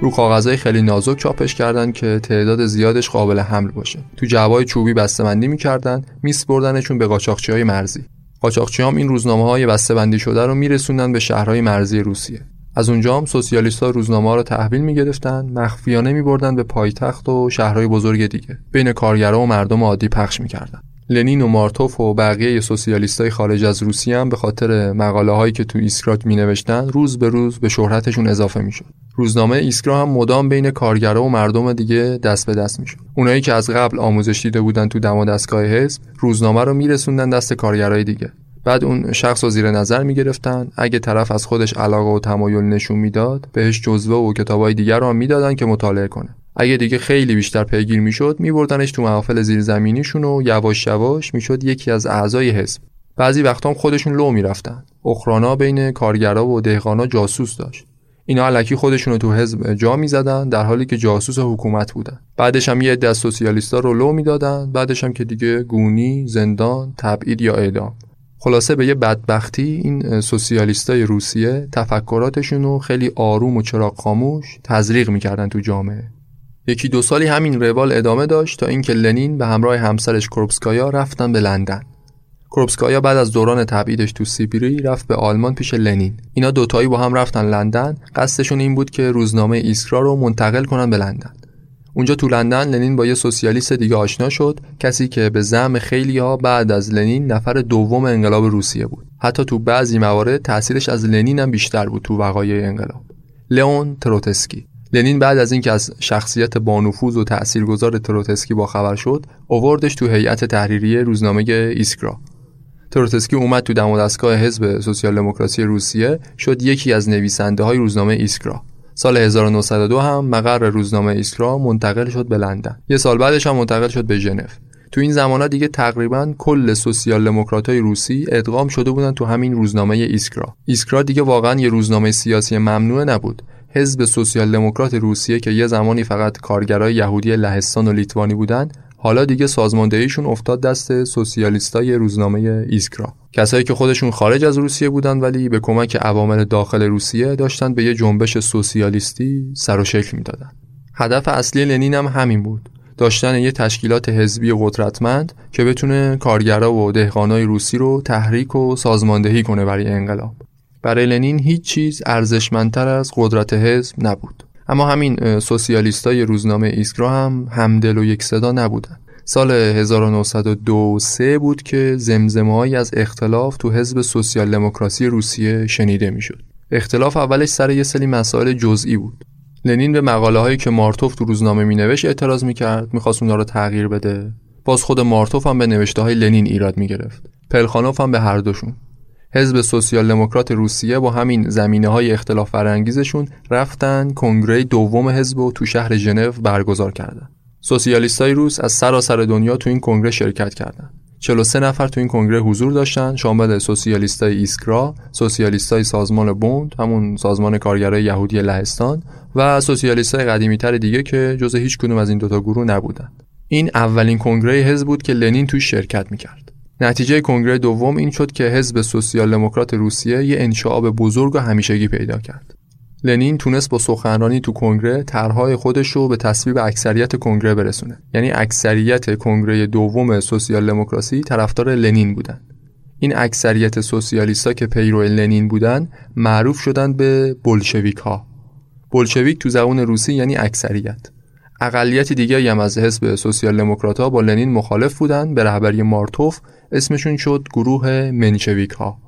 رو کاغذهای خیلی نازک چاپش کردن که تعداد زیادش قابل حمل باشه. تو جوای چوبی بسته‌بندی می‌کردن، میسپردنشون به قاچاقچی‌های مرزی. قاچاقچی هم این روزنامه های بسته بندی شده رو میرسوندن به شهرهای مرزی روسیه. از اونجا هم سوسیالیست‌ها روزنامه رو تحویل می‌گرفتن مخفیانه می‌بردن به پایتخت و شهرهای بزرگ دیگه بین کارگرا و مردم عادی پخش می‌کردن لنین و مارتوف و بقیه سوسیالیستای خارج از روسیه هم به خاطر مقاله هایی که تو ایسکرا می نوشتن روز به روز به شهرتشون اضافه می‌شد. روزنامه ایسکرا هم مدام بین کارگرا و مردم دیگه دست به دست می‌شد. اونایی که از قبل آموزش دیده بودن تو دم دستگاه حزب روزنامه رو میرسوندن دست کارگرای دیگه. بعد اون شخص رو زیر نظر می‌گرفتن اگه طرف از خودش علاقه و تمایل نشون می‌داد بهش جزوه و کتابای دیگر رو می‌دادن که مطالعه کنه اگه دیگه خیلی بیشتر پیگیر می‌شد میبردنش تو محافل زیرزمینیشون و یواش یواش می‌شد یکی از اعضای حزب. بعضی وقتا هم خودشون لو می‌رفتن. اخرانا بین کارگرا و دهقانا جاسوس داشت. اینا علکی خودشون رو تو حزب جا می‌زدن در حالی که جاسوس حکومت بودن. بعدش هم یه از سوسیالیستا رو لو می‌دادن بعدش هم که دیگه گونی زندان تبعید یا اعدام. خلاصه به یه بدبختی این سوسیالیستای روسیه تفکراتشون رو خیلی آروم و چراغ خاموش تزریق می‌کردن تو جامعه. یکی دو سالی همین روال ادامه داشت تا اینکه لنین به همراه همسرش کروپسکایا رفتن به لندن. کروپسکایا بعد از دوران تبعیدش تو سیبیری رفت به آلمان پیش لنین. اینا دوتایی با هم رفتن لندن. قصدشون این بود که روزنامه ایسکرا رو منتقل کنن به لندن. اونجا تو لندن لنین با یه سوسیالیست دیگه آشنا شد کسی که به زعم خیلی ها بعد از لنین نفر دوم انقلاب روسیه بود حتی تو بعضی موارد تاثیرش از لنین هم بیشتر بود تو وقایع انقلاب لئون تروتسکی لنین بعد از اینکه از شخصیت بانفوذ و تاثیرگذار تروتسکی با خبر شد اووردش تو هیئت تحریریه روزنامه ایسکرا. تروتسکی اومد تو دم دستگاه حزب سوسیال دموکراسی روسیه شد یکی از نویسنده های روزنامه ایسکرا. سال 1902 هم مقر روزنامه ایسکرا منتقل شد به لندن. یه سال بعدش هم منتقل شد به ژنو. تو این زمانا دیگه تقریبا کل سوسیال دموکراتای روسی ادغام شده بودن تو همین روزنامه ایسکرا. ایسکرا دیگه واقعا یه روزنامه سیاسی ممنوعه نبود. حزب سوسیال دموکرات روسیه که یه زمانی فقط کارگرای یهودی لهستان و لیتوانی بودن حالا دیگه سازماندهیشون افتاد دست سوسیالیستای روزنامه ایسکرا. کسایی که خودشون خارج از روسیه بودن ولی به کمک عوامل داخل روسیه داشتن به یه جنبش سوسیالیستی سر و شکل می‌دادن هدف اصلی لنین هم همین بود. داشتن یه تشکیلات حزبی قدرتمند که بتونه کارگرا و دهقانای روسی رو تحریک و سازماندهی کنه برای انقلاب. برای لنین هیچ چیز ارزشمندتر از قدرت حزب نبود. اما همین سوسیالیستای روزنامه ایسکرا هم همدل و یک صدا نبودن. سال 1902 سه بود که زمزمه‌ای از اختلاف تو حزب سوسیال دموکراسی روسیه شنیده می‌شد. اختلاف اولش سر یه سری مسائل جزئی بود. لنین به مقاله هایی که مارتوف تو روزنامه مینوشت اعتراض می‌کرد می‌خواست اونا رو تغییر بده. باز خود مارتوف هم به نوشته های لنین ایراد می‌گرفت. پلخانوف هم به هر دوشون. حزب سوسیال دموکرات روسیه با همین زمینه های اختلاف فرانگیزشون رفتن کنگره دوم حزب و تو شهر ژنو برگزار کردن. سوسیالیستای روس از سراسر دنیا تو این کنگره شرکت کردند. 43 نفر تو این کنگره حضور داشتن شامل سوسیالیستای ایسکرا، سوسیالیستای سازمان بوند، همون سازمان کارگرای یهودی لهستان و سوسیالیستای قدیمیتر دیگه که جز هیچ کدوم از این دوتا گروه نبودند. این اولین کنگره حزب بود که لنین توش شرکت می‌کرد. نتیجه کنگره دوم این شد که حزب سوسیال دموکرات روسیه یه انشعاب بزرگ و همیشگی پیدا کرد. لنین تونست با سخنرانی تو کنگره طرحهای خودش رو به تصویب اکثریت کنگره برسونه. یعنی اکثریت کنگره دوم سوسیال دموکراسی طرفدار لنین بودن. این اکثریت سوسیالیستا که پیرو لنین بودن معروف شدن به بولشویک ها. بولشویک تو زبان روسی یعنی اکثریت. اقلیت دیگه هم از حزب سوسیال دموکرات با لنین مخالف بودن به رهبری مارتوف اسمشون شد گروه منشویک ها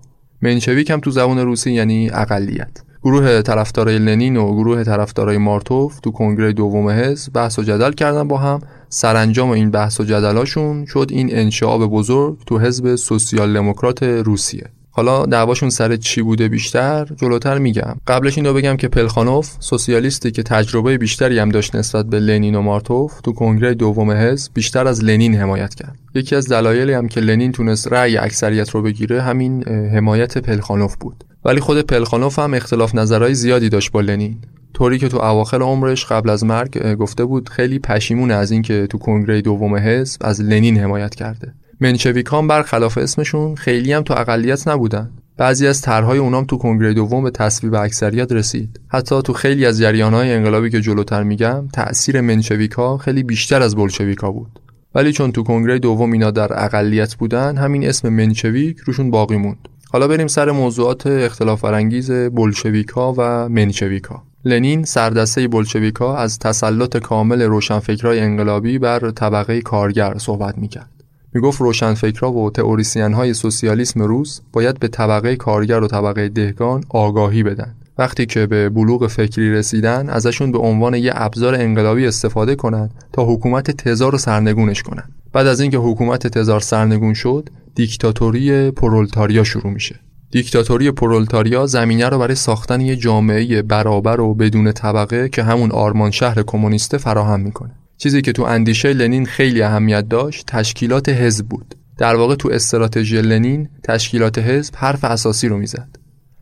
منشویک هم تو زبان روسی یعنی اقلیت. گروه طرفدارای لنین و گروه طرفدارای مارتوف تو کنگره دوم حزب بحث و جدل کردن با هم. سرانجام این بحث و جدلاشون شد این انشعاب بزرگ تو حزب سوسیال دموکرات روسیه. حالا دعواشون سر چی بوده بیشتر جلوتر میگم. قبلش اینو بگم که پلخانوف سوسیالیستی که تجربه بیشتری هم داشت نسبت به لنین و مارتوف تو کنگره دوم حزب بیشتر از لنین حمایت کرد. یکی از دلایلی هم که لنین تونست رأی اکثریت رو بگیره همین حمایت پلخانوف بود. ولی خود پلخانوف هم اختلاف نظرهای زیادی داشت با لنین. طوری که تو اواخر عمرش قبل از مرگ گفته بود خیلی پشیمون از اینکه تو کنگره دوم حزب از لنین حمایت کرده. منشویکان برخلاف اسمشون خیلی هم تو اقلیت نبودن. بعضی از طرحهای اونام تو کنگره دوم به تصویب اکثریت رسید. حتی تو خیلی از جریانهای انقلابی که جلوتر میگم تأثیر منشویکا خیلی بیشتر از بلشویکا بود. ولی چون تو کنگره دوم اینا در اقلیت بودن همین اسم منشویک روشون باقی موند. حالا بریم سر موضوعات اختلاف فرانگیز بولشویکا و منچویکا لنین سردسته بولشویکا از تسلط کامل روشنفکرای انقلابی بر طبقه کارگر صحبت می‌کرد. می‌گفت روشنفکرا و تئوریسین های سوسیالیسم روس باید به طبقه کارگر و طبقه دهگان آگاهی بدن. وقتی که به بلوغ فکری رسیدن ازشون به عنوان یه ابزار انقلابی استفاده کنند تا حکومت تزار رو سرنگونش کنند. بعد از اینکه حکومت تزار سرنگون شد، دیکتاتوری پرولتاریا شروع میشه. دیکتاتوری پرولتاریا زمینه رو برای ساختن یه جامعه برابر و بدون طبقه که همون آرمان شهر کمونیسته فراهم می‌کنه. چیزی که تو اندیشه لنین خیلی اهمیت داشت تشکیلات حزب بود. در واقع تو استراتژی لنین تشکیلات حزب حرف اساسی رو می‌زد.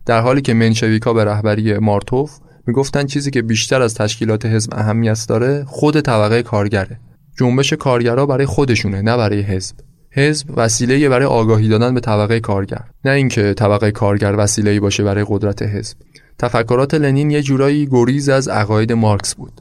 در حالی که منشویکا به رهبری مارتوف می‌گفتن چیزی که بیشتر از تشکیلات حزب اهمیت داره خود طبقه کارگره. جنبش کارگرها برای خودشونه نه برای حزب. حزب وسیله برای آگاهی دادن به طبقه کارگر نه اینکه طبقه کارگر وسیله باشه برای قدرت حزب تفکرات لنین یه جورایی گریز از عقاید مارکس بود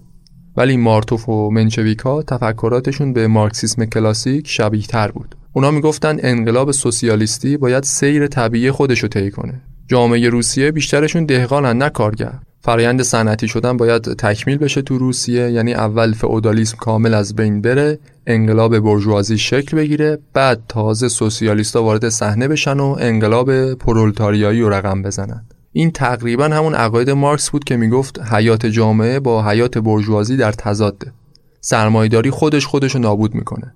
ولی مارتوف و منچویکا تفکراتشون به مارکسیسم کلاسیک شبیه تر بود. اونا می‌گفتن انقلاب سوسیالیستی باید سیر طبیعی خودش رو طی کنه. جامعه روسیه بیشترشون دهقانن نه کارگر. فرایند صنعتی شدن باید تکمیل بشه تو روسیه یعنی اول فئودالیسم کامل از بین بره انقلاب برجوازی شکل بگیره بعد تازه سوسیالیستا وارد صحنه بشن و انقلاب پرولتاریایی رو رقم بزنن. این تقریبا همون عقاید مارکس بود که می‌گفت حیات جامعه با حیات برجوازی در تضاده سرمایداری خودش خودش نابود می‌کنه.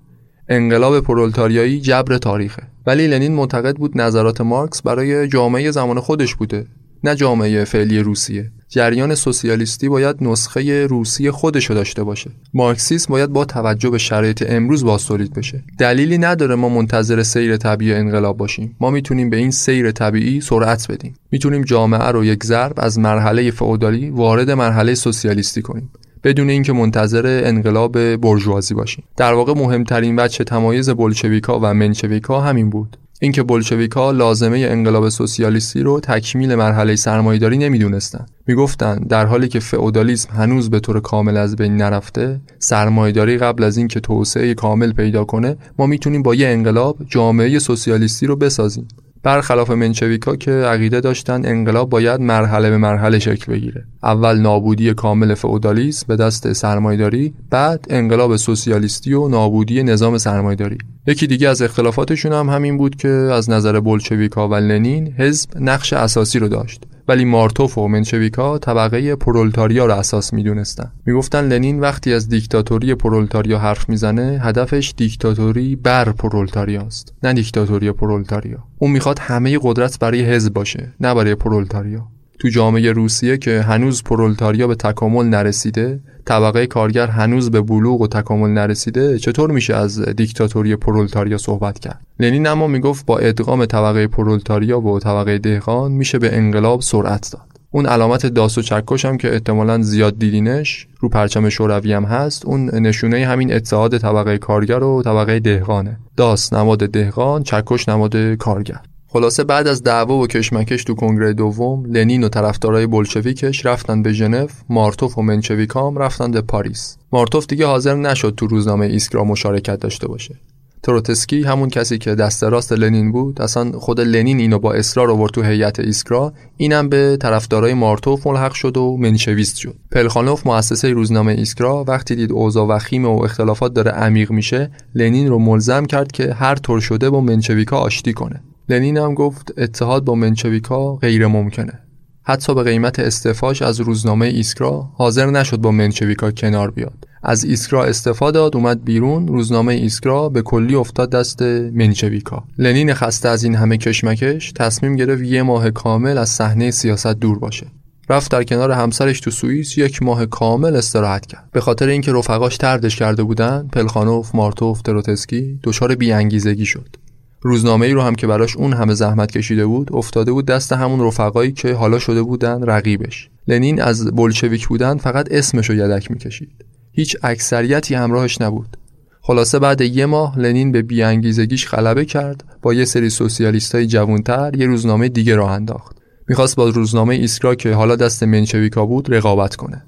انقلاب پرولتاریایی جبر تاریخه. ولی لنین معتقد بود نظرات مارکس برای جامعه زمان خودش بوده نه جامعه فعلی روسیه. جریان سوسیالیستی باید نسخه روسی خودشو داشته باشه. مارکسیسم باید با توجه به شرایط امروز باز تولید بشه. دلیلی نداره ما منتظر سیر طبیعی انقلاب باشیم. ما می‌تونیم به این سیر طبیعی سرعت بدیم. می‌تونیم جامعه رو یک ضرب از مرحله فئودالی وارد مرحله سوسیالیستی کنیم. بدون اینکه منتظر انقلاب برجوازی باشیم. در واقع مهمترین بچه تمایز بولشویکا و منچویکا همین بود. اینکه بولشویکا لازمه انقلاب سوسیالیستی رو تکمیل مرحله سرمایه‌داری نمی‌دونستن. می‌گفتن در حالی که فئودالیسم هنوز به طور کامل از بین نرفته سرمایه‌داری قبل از اینکه توسعه کامل پیدا کنه ما می‌تونیم با یه انقلاب جامعه سوسیالیستی رو بسازیم. برخلاف منچویکا که عقیده داشتن انقلاب باید مرحله به مرحله شکل بگیره. اول نابودی کامل فئودالیسم به دست سرمایداری بعد انقلاب سوسیالیستی و نابودی نظام سرمایداری یکی دیگه از اختلافاتشون هم همین بود که از نظر بولشویکا و لنین حزب نقش اساسی رو داشت. ولی مارتوف و منچویکا طبقه پرولتاریا را اساس می‌دونستن. می‌گفتن لنین وقتی از دیکتاتوری پرولتاریا حرف می‌زنه هدفش دیکتاتوری بر پرولتاریاست نه دیکتاتوری پرولتاریا. اون می‌خواد همه قدرت برای حزب باشه نه برای پرولتاریا. تو جامعه روسیه که هنوز پرولتاریا به تکامل نرسیده طبقه کارگر هنوز به بلوغ و تکامل نرسیده چطور میشه از دیکتاتوری پرولتاریا صحبت کرد؟ لنین اما می‌گفت با ادغام طبقه پرولتاریا و طبقه دهقان میشه به انقلاب سرعت داد. اون علامت داس و چکش هم که احتمالا زیاد دیدینش رو پرچم شوروی هم هست اون نشونه همین اتحاد طبقه کارگر و طبقه دهقانه. داس نماد دهقان چکش نماد کارگر. خلاصه بعد از دعوا و کشمکش تو کنگره دوم لنین و طرفدارای بولشویکش رفتن به ژنو مارتوف و منشویکام رفتن به پاریس. مارتوف دیگه حاضر نشد تو روزنامه ایسکرا مشارکت داشته باشه. تروتسکی همون کسی که دست راست لنین بود اصلا خود لنین اینو با اصرار آورد تو هیئت ایسکرا اینم به طرفدارای مارتوف ملحق شد و منشویک شد. پلخانوف مؤسسه روزنامه ایسکرا وقتی دید اوضاع وخیم و اختلافات داره عمیق میشه لنین رو ملزم کرد که هر طور شده با منشویکا آشتی کنه. لنین هم گفت اتحاد با منشویکا غیر ممکنه. حتی به قیمت استعفاش از روزنامه ایسکرا حاضر نشد با منشویکا کنار بیاد. از ایسکرا استعفا داد اومد بیرون روزنامه ایسکرا به کلی افتاد دست منشویکا لنین خسته از این همه کشمکش تصمیم گرفت یه ماه کامل از صحنه سیاست دور باشه. رفت در کنار همسرش تو سوئیس یک ماه کامل استراحت کرد. به خاطر اینکه رفقاش طردش کرده بودن پلخانوف مارتوف تروتسکی دچار بیانگیزگی شد. روزنامه ای رو هم که براش اون همه زحمت کشیده بود افتاده بود دست همون رفقایی که حالا شده بودن رقیبش. لنین از بولشویک بودن فقط اسمش رو یدک می‌کشید. هیچ اکثریتی همراهش نبود. خلاصه بعد یه ماه لنین به بیانگیزگیش غلبه کرد با یه سری سوسیالیستای جوانتر یه روزنامه دیگه راه انداخت. می‌خواست با روزنامه ایسکرا که حالا دست منچویکا بود رقابت کنه.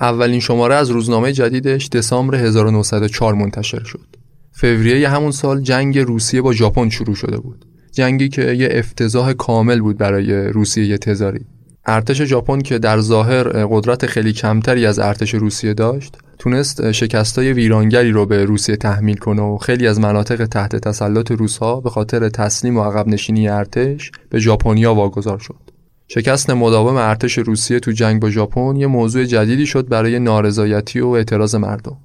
اولین شماره از روزنامه جدیدش دسامبر 1904 منتشر شد. فوریه همون سال جنگ روسیه با ژاپن شروع شده بود جنگی که یه افتضاح کامل بود برای روسیه تزاری ارتش ژاپن که در ظاهر قدرت خیلی کمتری از ارتش روسیه داشت تونست شکستای ویرانگری رو به روسیه تحمیل کنه و خیلی از مناطق تحت تسلط روسها به خاطر تسلیم و عقب نشینی ارتش به ژاپنیا واگذار شد. شکست مداوم ارتش روسیه تو جنگ با ژاپن یه موضوع جدیدی شد برای نارضایتی و اعتراض مردم.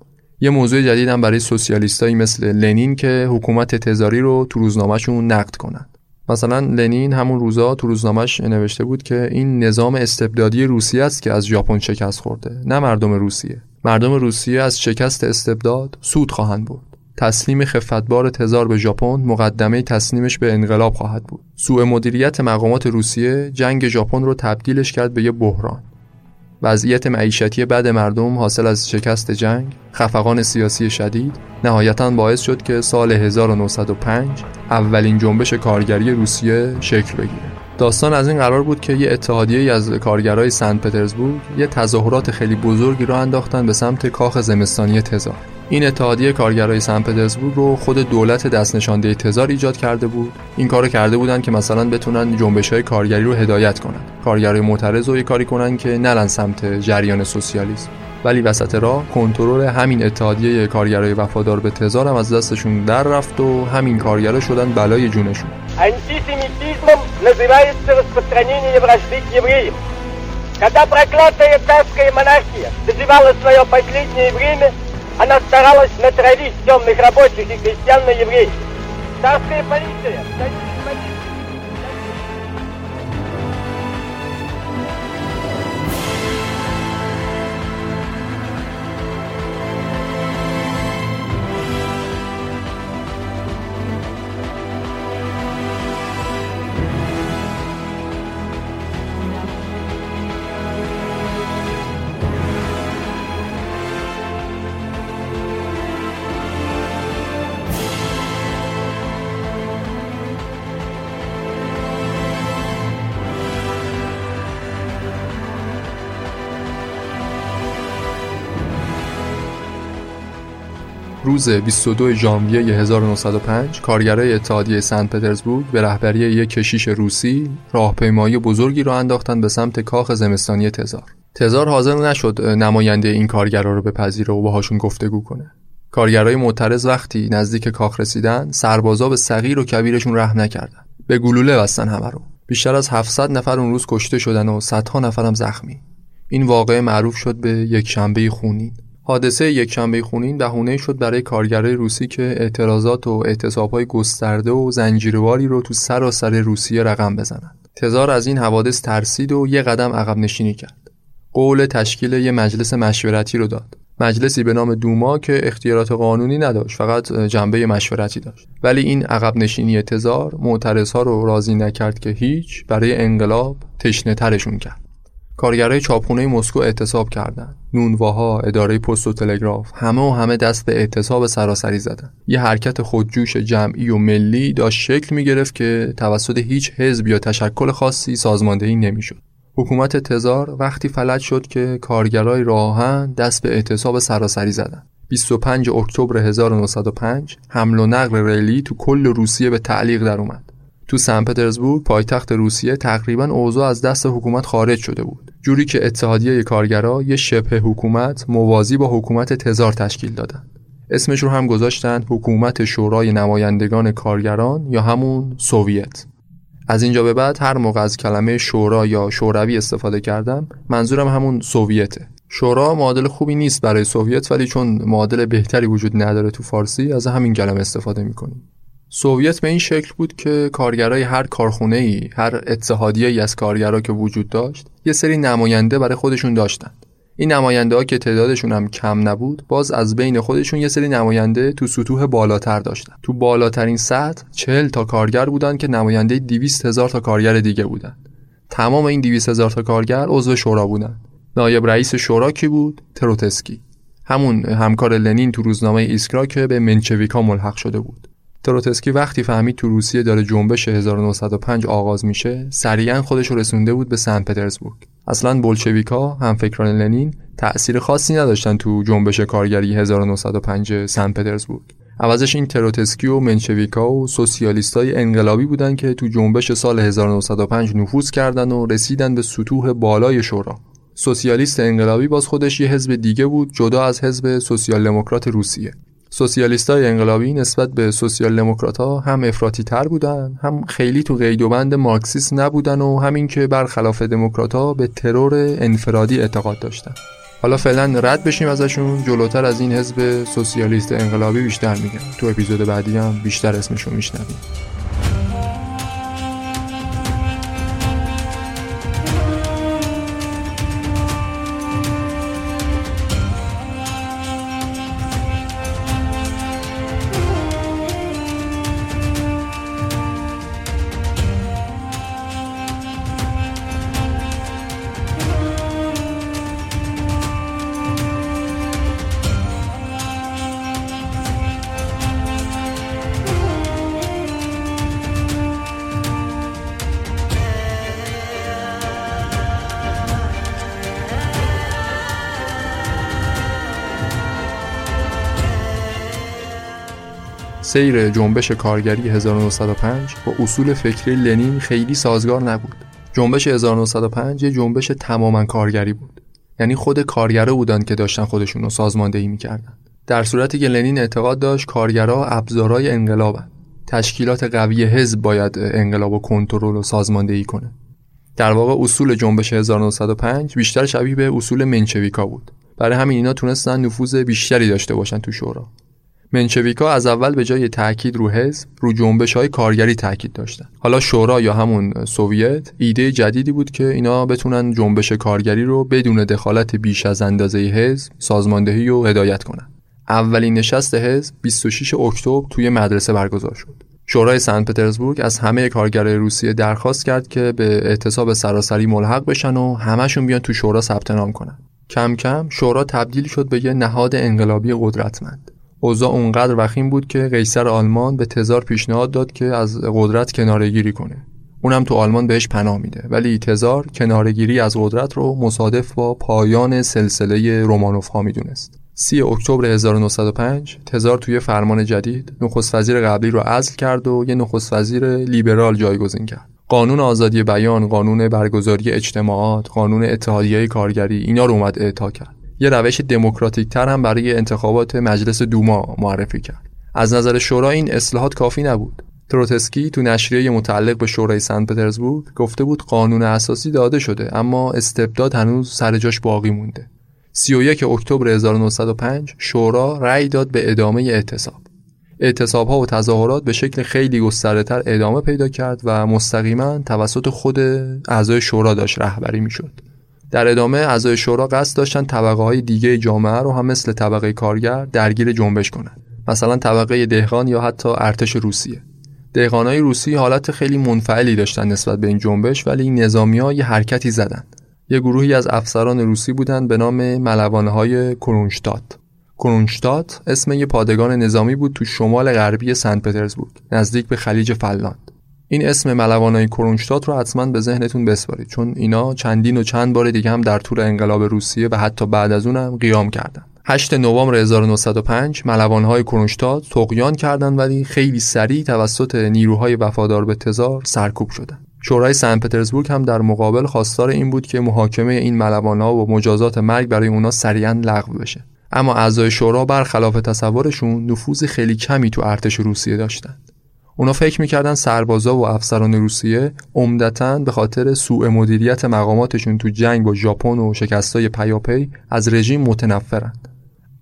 یه موضوع جدید هم برای سوسیالیستایی مثل لنین که حکومت تزاری رو تو روزنامهشون نقد کنن. مثلا لنین همون روزا تو روزنامهش نوشته بود که این نظام استبدادی روسیه است که از ژاپن شکست خورده نه مردم روسیه. مردم روسیه از شکست استبداد سود خواهند برد. تسلیم خفتبار تزار به ژاپن مقدمه تسلیمش به انقلاب خواهد بود. سوء مدیریت مقامات روسیه جنگ ژاپن رو تبدیلش کرد به یه بحران. وضعیت معیشتی بد مردم حاصل از شکست جنگ خفقان سیاسی شدید نهایتا باعث شد که سال 1905 اولین جنبش کارگری روسیه شکل بگیره. داستان از این قرار بود که یه اتحادیه از کارگرای سنت پترزبورگ یه تظاهرات خیلی بزرگی را انداختن به سمت کاخ زمستانی تزار. این اتحادیه کارگرای سن پترزبورگ رو خود دولت دست نشانده تزار ایجاد کرده بود این کارو کرده بودن که مثلا بتونن جنبش های کارگری رو هدایت کنن کارگرای معترض رو یه کاری کنن که نرن سمت جریان سوسیالیسم ولی وسط راه کنترل همین اتحادیه کارگرای وفادار به تزار هم از دستشون در رفت و همین کارگرا شدن بلای جونشون Антисемитизмом называется распространение вражды к евреям. Когда проклятая царская монархия доживала свое последнее время, она старалась натравить темных рабочих и крестьян на евреев. Царская полиция... روز 22 ژانویه 1905 کارگرای اتحادیه سنت پترزبورگ به رهبری یک کشیش روسی راهپیمایی بزرگی را انداختند به سمت کاخ زمستانی تزار. تزار حاضر نشد نماینده این کارگرا رو بپذیره و باهاشون گفتگو کنه. کارگرای معترض وقتی نزدیک کاخ رسیدن سربازا به صغیر و کبیرشون رحم نکردن. به گلوله بستن همه رو. بیشتر از 700 نفر اون روز کشته شدن و صدها نفرم زخمی. این واقعه معروف شد به یک شنبه خونین. حادثه یک شنبه خونین بهونه شد برای کارگرای روسی که اعتراضات و اعتصابهای گسترده و زنجیرواری رو تو سراسر روسیه رقم بزنند. تزار از این حوادث ترسید و یه قدم عقب نشینی کرد. قول تشکیل یه مجلس مشورتی رو داد. مجلسی به نام دوما که اختیارات قانونی نداشت فقط جنبه مشورتی داشت ولی این عقب نشینی تزار معترضها رو راضی نکرد که هیچ برای انقلاب تشنه ترشون کرد کارگرای چاپخونه مسکو اعتصاب کردند. نونواها، اداره پست و تلگراف، همه و همه دست به اعتصاب سراسری زدن. یه حرکت خودجوش جمعی و ملی داشت شکل می گرفت که توسط هیچ حزب یا تشکل خاصی سازماندهی نمی‌شد. حکومت تزار وقتی فلج شد که کارگرای راهن دست به اعتصاب سراسری زدند. 25 اکتبر 1905 حمل و نقل ریلی تو کل روسیه به تعلیق در اومد. تو سن پترزبورگ پایتخت روسیه تقریبا اوضاع از دست حکومت خارج شده بود. جوری که اتحادیه کارگرا یه شبه حکومت موازی با حکومت تزار تشکیل دادن. اسمش رو هم گذاشتن حکومت شورای نمایندگان کارگران یا همون سوویت. از اینجا به بعد هر موقع از کلمه شورا یا شوروی استفاده کردم منظورم همون سوویته. شورا معادل خوبی نیست برای سوویت ولی چون معادل بهتری وجود نداره تو فارسی از همین کلمه استفاده می‌کنیم. سوویت به این شکل بود که کارگرای هر کارخونه ای هر اتحادیه ای از کارگرا که وجود داشت یه سری نماینده برای خودشون داشتند. این نماینده ها که تعدادشون هم کم نبود باز از بین خودشون یه سری نماینده تو سطوح بالاتر داشتن. تو بالاترین سطح چهل تا کارگر بودن که نماینده 200 هزار تا کارگر دیگه بودن. تمام این 200 هزار تا کارگر عضو شورا بودن. نایب رئیس شورا کی بود؟ تروتسکی. همون همکار لنین تو روزنامه ایسکرا که به منشویکا ملحق شده بود. تروتسکی وقتی فهمید تو روسیه داره جنبش 1905 آغاز میشه سریعا خودش رو رسونده بود به سن پترزبورگ. اصلا بولشویکا هم لنین تأثیر خاصی نداشتن تو جنبش کارگری 1905 سن پترزبورگ. عوضش این تروتسکی و منشویکا و سوسیالیستای انقلابی بودن که تو جنبش سال 1905 نفوذ کردن و رسیدن به سطوح بالای شورا. سوسیالیست انقلابی باز خودش یه حزب دیگه بود جدا از حزب سوسیال دموکرات روسیه. سوسیالیستای انقلابی نسبت به سوسیال دموکرات ها هم افراطی تر بودن هم خیلی تو قید و بند مارکسیسم نبودن و همین که برخلاف دموکرات ها به ترور انفرادی اعتقاد داشتن. حالا فعلا رد بشیم ازشون جلوتر از این حزب سوسیالیست انقلابی بیشتر میگم. تو اپیزود بعدی هم بیشتر اسمشون میشنویم. سیر جنبش کارگری 1905 با اصول فکری لنین خیلی سازگار نبود. جنبش 1905 یه جنبش تماما کارگری بود. یعنی خود کارگرا بودن که داشتن خودشون رو سازماندهی می‌کردن. در صورتی که لنین اعتقاد داشت کارگرا ابزارهای انقلابن. تشکیلات قوی حزب باید انقلاب و کنترل و سازماندهی کنه. در واقع اصول جنبش 1905 بیشتر شبیه به اصول منچویکا بود. برای همین اینا تونستن نفوذ بیشتری داشته باشن تو شورا. منچویکا از اول به جای تاکید رو حزب رو جنبش های کارگری تاکید داشتن. حالا شورا یا همون سوویت ایده جدیدی بود که اینا بتونن جنبش کارگری رو بدون دخالت بیش از اندازه حزب سازماندهی و هدایت کنن. اولین نشست حزب 26 اکتبر توی مدرسه برگزار شد. شورای سن پترزبورگ از همه کارگرای روسیه درخواست کرد که به اعتصاب سراسری ملحق بشن و همشون بیان تو شورا ثبت نام کنن. کم کم شورا تبدیل شد به یه نهاد انقلابی قدرتمند. اوضاع اونقدر وخیم بود که قیصر آلمان به تزار پیشنهاد داد که از قدرت کنارگیری کنه. اونم تو آلمان بهش پناه میده. ولی تزار کنارگیری از قدرت رو مصادف با پایان سلسله رومانوف ها می‌دونست. 3 اکتبر 1905 تزار توی فرمان جدید نخست وزیر قبلی رو عزل کرد و یه نخست وزیر لیبرال جایگزین کرد. قانون آزادی بیان، قانون برگزاری اجتماعات، قانون اتحادیه کارگری اینا رو اومد اعطا کرد. یه روش دموکراتیک تر هم برای انتخابات مجلس دوما معرفی کرد. از نظر شورا این اصلاحات کافی نبود. تروتسکی تو نشریه متعلق به شورای سن پترزبورگ گفته بود قانون اساسی داده شده اما استبداد هنوز سر جاش باقی مونده. 31 اکتبر 1905 شورا رأی داد به ادامه اعتصاب. اعتصاب ها و تظاهرات به شکل خیلی گسترده ادامه پیدا کرد و مستقیما توسط خود اعضای شورا داشت رهبری می‌شد. در ادامه اعضای شورا قصد داشتن طبقه های دیگه جامعه رو هم مثل طبقه کارگر درگیر جنبش کنند مثلا طبقه دهقان یا حتی ارتش روسیه. های روسی حالت خیلی منفعلی داشتن نسبت به این جنبش ولی نظامی ها یه حرکتی زدن. یه گروهی از افسران روسی بودند به نام ملوانه های کرونشتات. کرونشتات اسم یه پادگان نظامی بود تو شمال غربی سن پترزبورگ نزدیک به خلیج فلاند این اسم ملوانای کرونشتات رو حتما به ذهنتون بسپارید چون اینا چندین و چند بار دیگه هم در طول انقلاب روسیه و حتی بعد از اون هم قیام کردن 8 نوامبر 1905 ملوانهای کرونشتات تقیان کردند ولی خیلی سریع توسط نیروهای وفادار به تزار سرکوب شدند. شورای سن پترزبورگ هم در مقابل خواستار این بود که محاکمه این ملوانها و مجازات مرگ برای اونا سریعا لغو بشه. اما اعضای شورا برخلاف تصورشون نفوذ خیلی کمی تو ارتش روسیه داشتند. اونا فکر می‌کردن سربازا و افسران روسیه عمدتا به خاطر سوء مدیریت مقاماتشون تو جنگ با ژاپن و شکستای پیاپی از رژیم متنفرند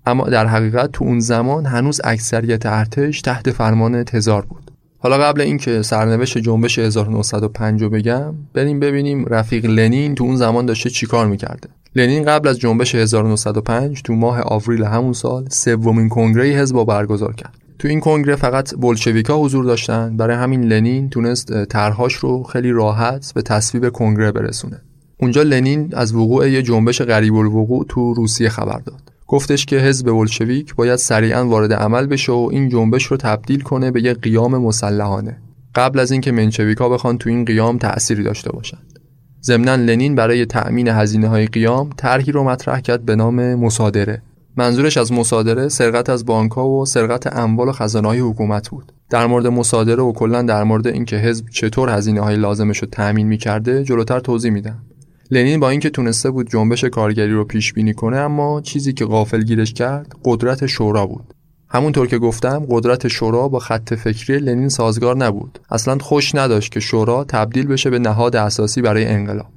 اما در حقیقت تو اون زمان هنوز اکثریت ارتش تحت فرمان تزار بود. حالا قبل اینکه سرنوشت جنبش 1905 رو بگم بریم ببینیم رفیق لنین تو اون زمان داشته چیکار می‌کرده. لنین قبل از جنبش 1905 تو ماه آوریل همون سال سومین کنگره حزب برگزار کرد. تو این کنگره فقط بولشویکا حضور داشتن. برای همین لنین تونست طرحهاش رو خیلی راحت به تصویب کنگره برسونه. اونجا لنین از وقوع یه جنبش غریب الوقوع تو روسیه خبر داد. گفتش که حزب بولشویک باید سریعا وارد عمل بشه و این جنبش رو تبدیل کنه به یه قیام مسلحانه. قبل از اینکه منچویکا بخوان تو این قیام تأثیری داشته باشن. ضمنا لنین برای تأمین هزینه های قیام طرحی رو مطرح کرد به نام مصادره. منظورش از مصادره سرقت از بانکها و سرقت اموال و خزانه‌های حکومت بود. در مورد مصادره و کلا در مورد اینکه حزب چطور هزینه های لازمش رو تأمین می‌کرده جلوتر توضیح میدم. لنین با اینکه تونسته بود جنبش کارگری رو پیش بینی کنه اما چیزی که غافلگیرش کرد قدرت شورا بود. همونطور که گفتم قدرت شورا با خط فکری لنین سازگار نبود. اصلا خوش نداشت که شورا تبدیل بشه به نهاد اساسی برای انقلاب.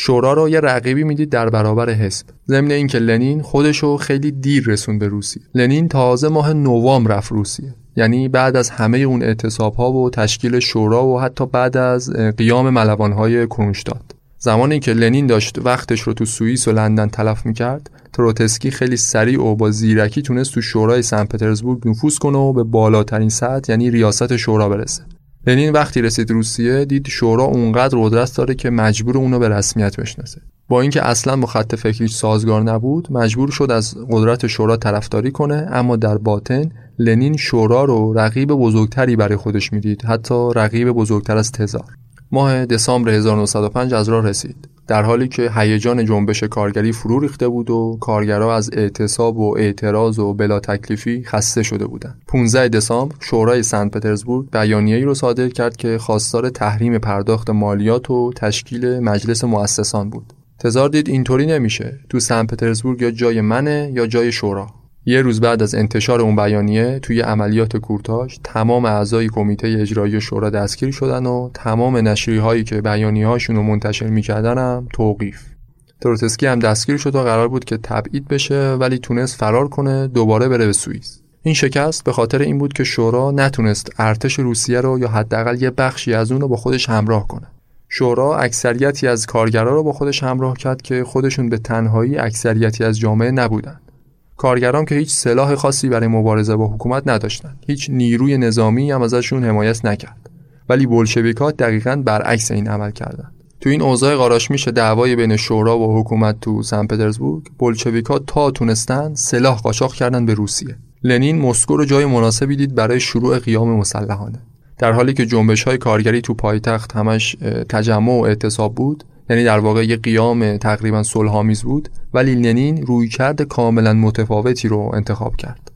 شورا رو یه رقیبی می‌دید در برابر حزب. ضمن اینکه لنین خودشو خیلی دیر رسون به روسیه. لنین تازه ماه نوامبر رفت روسیه. یعنی بعد از همه اون اعتصاب ها و تشکیل شورا و حتی بعد از قیام ملوان های کرونشتاد. زمانی که لنین داشت وقتش رو تو سوئیس و لندن تلف می‌کرد تروتسکی خیلی سریع و با زیرکی تونست تو شورای سن پترزبورگ نفوذ کنه و به بالاترین سطح یعنی ریاست شورا برسه. لنین وقتی رسید روسیه دید شورا اونقدر قدرت داره که مجبور اونو به رسمیت بشناسه. با اینکه اصلا با خط فکریش سازگار نبود مجبور شد از قدرت شورا طرفداری کنه اما در باطن لنین شورا رو رقیب بزرگتری برای خودش می‌دید حتی رقیب بزرگتر از تزار. ماه دسامبر 1905 از راه رسید در حالی که هیجان جنبش کارگری فرو ریخته بود و کارگرها از اعتصاب و اعتراض و بلا تکلیفی خسته شده بودند. 15 دسامبر شورای سنت پترزبورگ بیانیه‌ای را صادر کرد که خواستار تحریم پرداخت مالیات و تشکیل مجلس مؤسسان بود. تزار دید اینطوری نمیشه. تو سن پترزبورگ یا جای منه یا جای شورا. یه روز بعد از انتشار اون بیانیه توی عملیات کورتاژ تمام اعضای کمیته اجرایی شورا دستگیر شدن و تمام نشریه هایی که بیانیه هاشون رو منتشر می‌کردن هم توقیف. تروتسکی هم دستگیر شد و قرار بود که تبعید بشه ولی تونست فرار کنه دوباره بره به سوئیس. این شکست به خاطر این بود که شورا نتونست ارتش روسیه رو یا حداقل یه بخشی از اون رو با خودش همراه کنه. شورا اکثریتی از کارگرا رو با خودش همراه کرد که خودشون به تنهایی اکثریتی از جامعه نبودن. کارگران که هیچ سلاح خاصی برای مبارزه با حکومت نداشتند. هیچ نیروی نظامی هم ازشون حمایت نکرد. ولی بولشویکا دقیقا برعکس این عمل کردند. تو این اوضاع قاراش میشه دعوای بین شورا و حکومت تو سن پترزبورگ. بولشویکا تا تونستن سلاح قاچاق کردن به روسیه. لنین مسکو رو جای مناسبی دید برای شروع قیام مسلحانه. در حالی که جنبش های کارگری تو پایتخت همش تجمع و اعتصاب بود یعنی در واقع یه قیام تقریبا صلحآمیز بود ولی لنین رویکرد کاملا متفاوتی رو انتخاب کرد.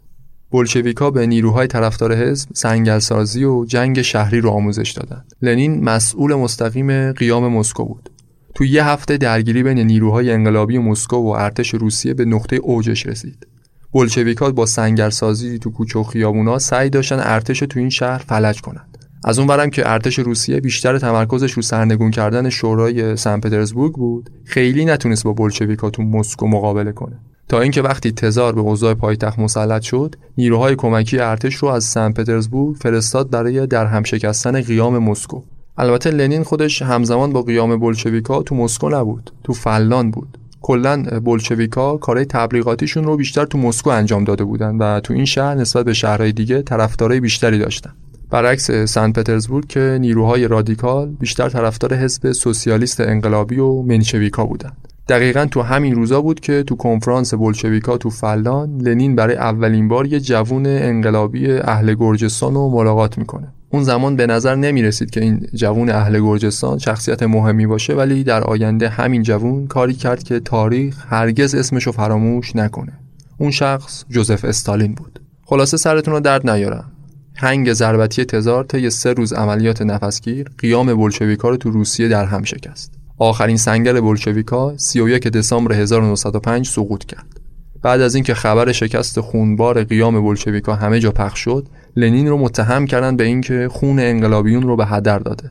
بولشویکا به نیروهای طرفدار حزب سنگلسازی و جنگ شهری رو آموزش دادند. لنین مسئول مستقیم قیام مسکو بود. تو یه هفته درگیری بین نیروهای انقلابی مسکو و ارتش روسیه به نقطه اوجش رسید. بولشویکا با سنگرسازی تو کوچه و خیابونا سعی داشتن ارتش تو این شهر فلج کنند از اون برم که ارتش روسیه بیشتر تمرکزش رو سرنگون کردن شورای سن پترزبورگ بود خیلی نتونست با بولشویکا تو مسکو مقابله کنه. تا اینکه وقتی تزار به اوضاع پایتخت مسلط شد نیروهای کمکی ارتش رو از سن پترزبورگ فرستاد برای در هم شکستن قیام مسکو. البته لنین خودش همزمان با قیام بولشویکا تو مسکو نبود تو فلان بود. کلا بولشویکا کارهای تبلیغاتیشون رو بیشتر تو مسکو انجام داده بودن و تو این شهر نسبت به شهرهای دیگه طرفدارای بیشتری داشتن. برعکس سن پترزبورگ که نیروهای رادیکال بیشتر طرفدار حزب سوسیالیست انقلابی و منشویکا بودند. دقیقا تو همین روزا بود که تو کنفرانس بولشویکا تو فلان لنین برای اولین بار یه جوون انقلابی اهل گرجستان رو ملاقات می‌کنه. اون زمان به نظر نمی رسید که این جوون اهل گرجستان شخصیت مهمی باشه ولی در آینده همین جوون کاری کرد که تاریخ هرگز اسمشو فراموش نکنه. اون شخص جوزف استالین بود. خلاصه سرتون رو درد نیارم. هنگ ضربتی تزار طی سه روز عملیات نفسگیر قیام بولشویکا رو تو روسیه در هم شکست. آخرین سنگر بولشویکا 31 دسامبر 1905 سقوط کرد. بعد از اینکه خبر شکست خونبار قیام بولشویکا همه جا پخش شد لنین رو متهم کردن به اینکه خون انقلابیون رو به هدر داده.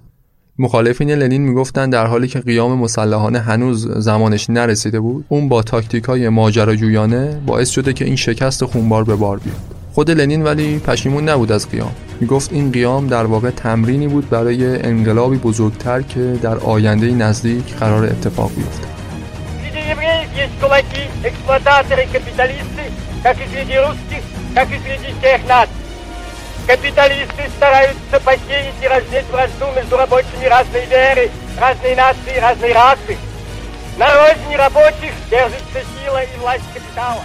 مخالفین لنین می‌گفتن در حالی که قیام مسلحانه هنوز زمانش نرسیده بود اون با تاکتیکای ماجراجویانه باعث شده که این شکست خونبار به بار بیاد خود لنین ولی پشیمون نبود از قیام میگفت این قیام در واقع تمرینی بود برای انقلابی бузургтар که در آینده نزدیک قرار اتفاق بیفته Капиталисты стараются посеять и раздеть вражду между рабочими разной веры, разной нации, разной расы. На родине рабочих держится сила и власть капитала.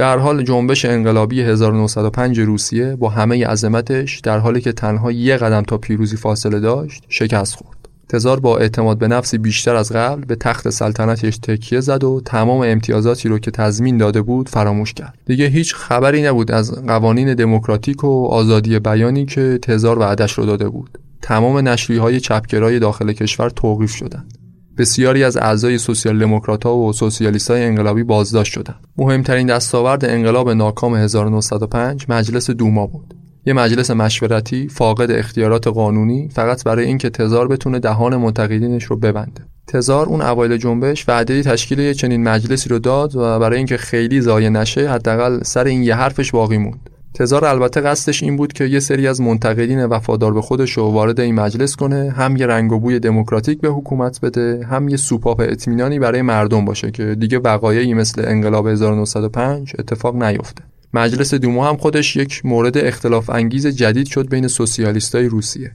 به هر حال جنبش انقلابی 1905 روسیه با همه عظمتش در حالی که تنها یه قدم تا پیروزی فاصله داشت شکست خورد. تزار با اعتماد به نفسی بیشتر از قبل به تخت سلطنتش تکیه زد و تمام امتیازاتی رو که تضمین داده بود فراموش کرد. دیگه هیچ خبری نبود از قوانین دموکراتیک و آزادی بیانی که تزار وعدش رو داده بود. تمام نشریه های چپگرای داخل کشور توقیف شدند. بسیاری از اعضای سوسیال دموکرات و سوسیالیست های انقلابی بازداشت شدند. مهمترین دستاورد انقلاب ناکام 1905 مجلس دوما بود. یه مجلس مشورتی فاقد اختیارات قانونی فقط برای اینکه تزار بتونه دهان منتقدینش رو ببنده. تزار اون اوایل جنبش وعده تشکیل یه چنین مجلسی رو داد و برای اینکه خیلی ضایع نشه حداقل سر این یه حرفش باقی موند. تزار البته قصدش این بود که یه سری از منتقدین وفادار به خودش رو وارد این مجلس کنه هم یه رنگ و بوی دموکراتیک به حکومت بده هم یه سوپاپ اطمینانی برای مردم باشه که دیگه وقایعی مثل انقلاب 1905 اتفاق نیفته. مجلس دوما هم خودش یک مورد اختلاف انگیز جدید شد بین سوسیالیستای روسیه.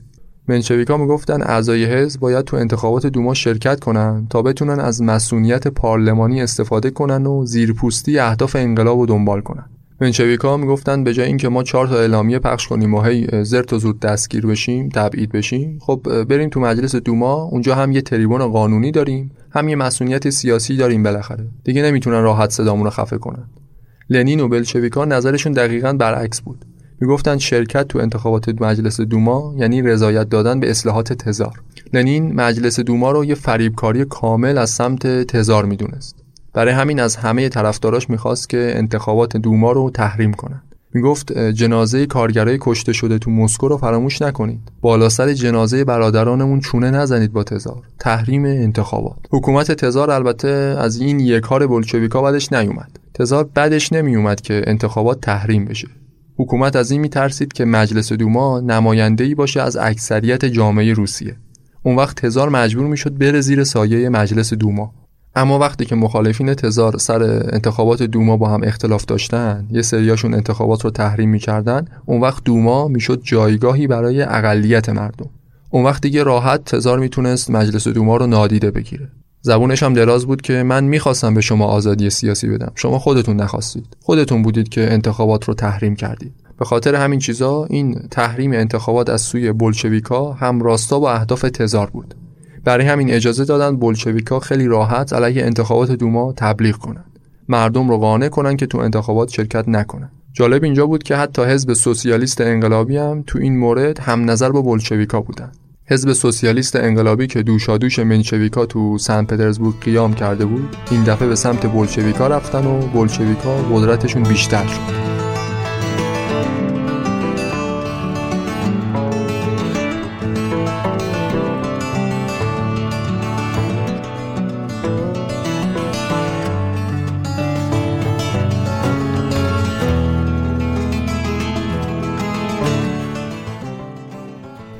منشویکا می‌گفتن اعضای حزب باید تو انتخابات دوما شرکت کنن تا بتونن از مسئولیت پارلمانی استفاده کنن و زیرپوستی اهداف انقلاب رو دنبال کنن. منشویکا می‌گفتن به جای اینکه ما چهار تا اعلامیه پخش کنیم و هی زرت و زود دستگیر بشیم تبعید بشیم خب بریم تو مجلس دوما اونجا هم یه تریبون قانونی داریم هم یه مسئولیت سیاسی داریم بالاخره. دیگه نمی‌تونن راحت صدامون رو خفه کنن. لنین و بلشویکا نظرشون دقیقا برعکس بود. می‌گفتند شرکت تو انتخابات مجلس دوما یعنی رضایت دادن به اصلاحات تزار. لنین مجلس دوما رو یه فریبکاری کامل از سمت تزار می‌دونست. برای همین از همه طرفداراش می‌خواست که انتخابات دوما رو تحریم کنند می‌گفت جنازه کارگرای کشته شده تو مسکو رو فراموش نکنید. بالا سر جنازه برادرانمون چونه نزنید با تزار. تحریم انتخابات. حکومت تزار البته از این یک کار بلشویکا بعدش نیومد. تزار بعدش نمیومد که انتخابات تحریم بشه. حکومت از این میترسید که مجلس دوما نماینده‌ای باشه از اکثریت جامعه روسیه. اون وقت تزار مجبور می‌شد بره زیر سایه مجلس دوما. اما وقتی که مخالفین تزار سر انتخابات دوما با هم اختلاف داشتن یه سریاشون انتخابات رو تحریم می‌کردن اون وقت دوما می‌شد جایگاهی برای اقلیت مردم. اون وقت دیگه راحت تزار می‌تونست مجلس دوما رو نادیده بگیره. زبونش هم دراز بود که من می‌خواستم به شما آزادی سیاسی بدم. شما خودتون نخواستید. خودتون بودید که انتخابات رو تحریم کردید. به خاطر همین چیزا این تحریم انتخابات از سوی بلشویکا هم راستا با اهداف تزار بود. برای همین اجازه دادن بلشویکا خیلی راحت علیه انتخابات دوما تبلیغ کنند. مردم رو قانع کنن که تو انتخابات شرکت نکنن. جالب اینجا بود که حتی حزب سوسیالیست انقلابی هم تو این مورد هم نظر با بلشویکا بودن. حزب سوسیالیست انقلابی که دوشادوش منشویکا تو سن پترزبورگ قیام کرده بود این دفعه به سمت بلشویکا رفتن و بلشویکا قدرتشون بیشتر شد.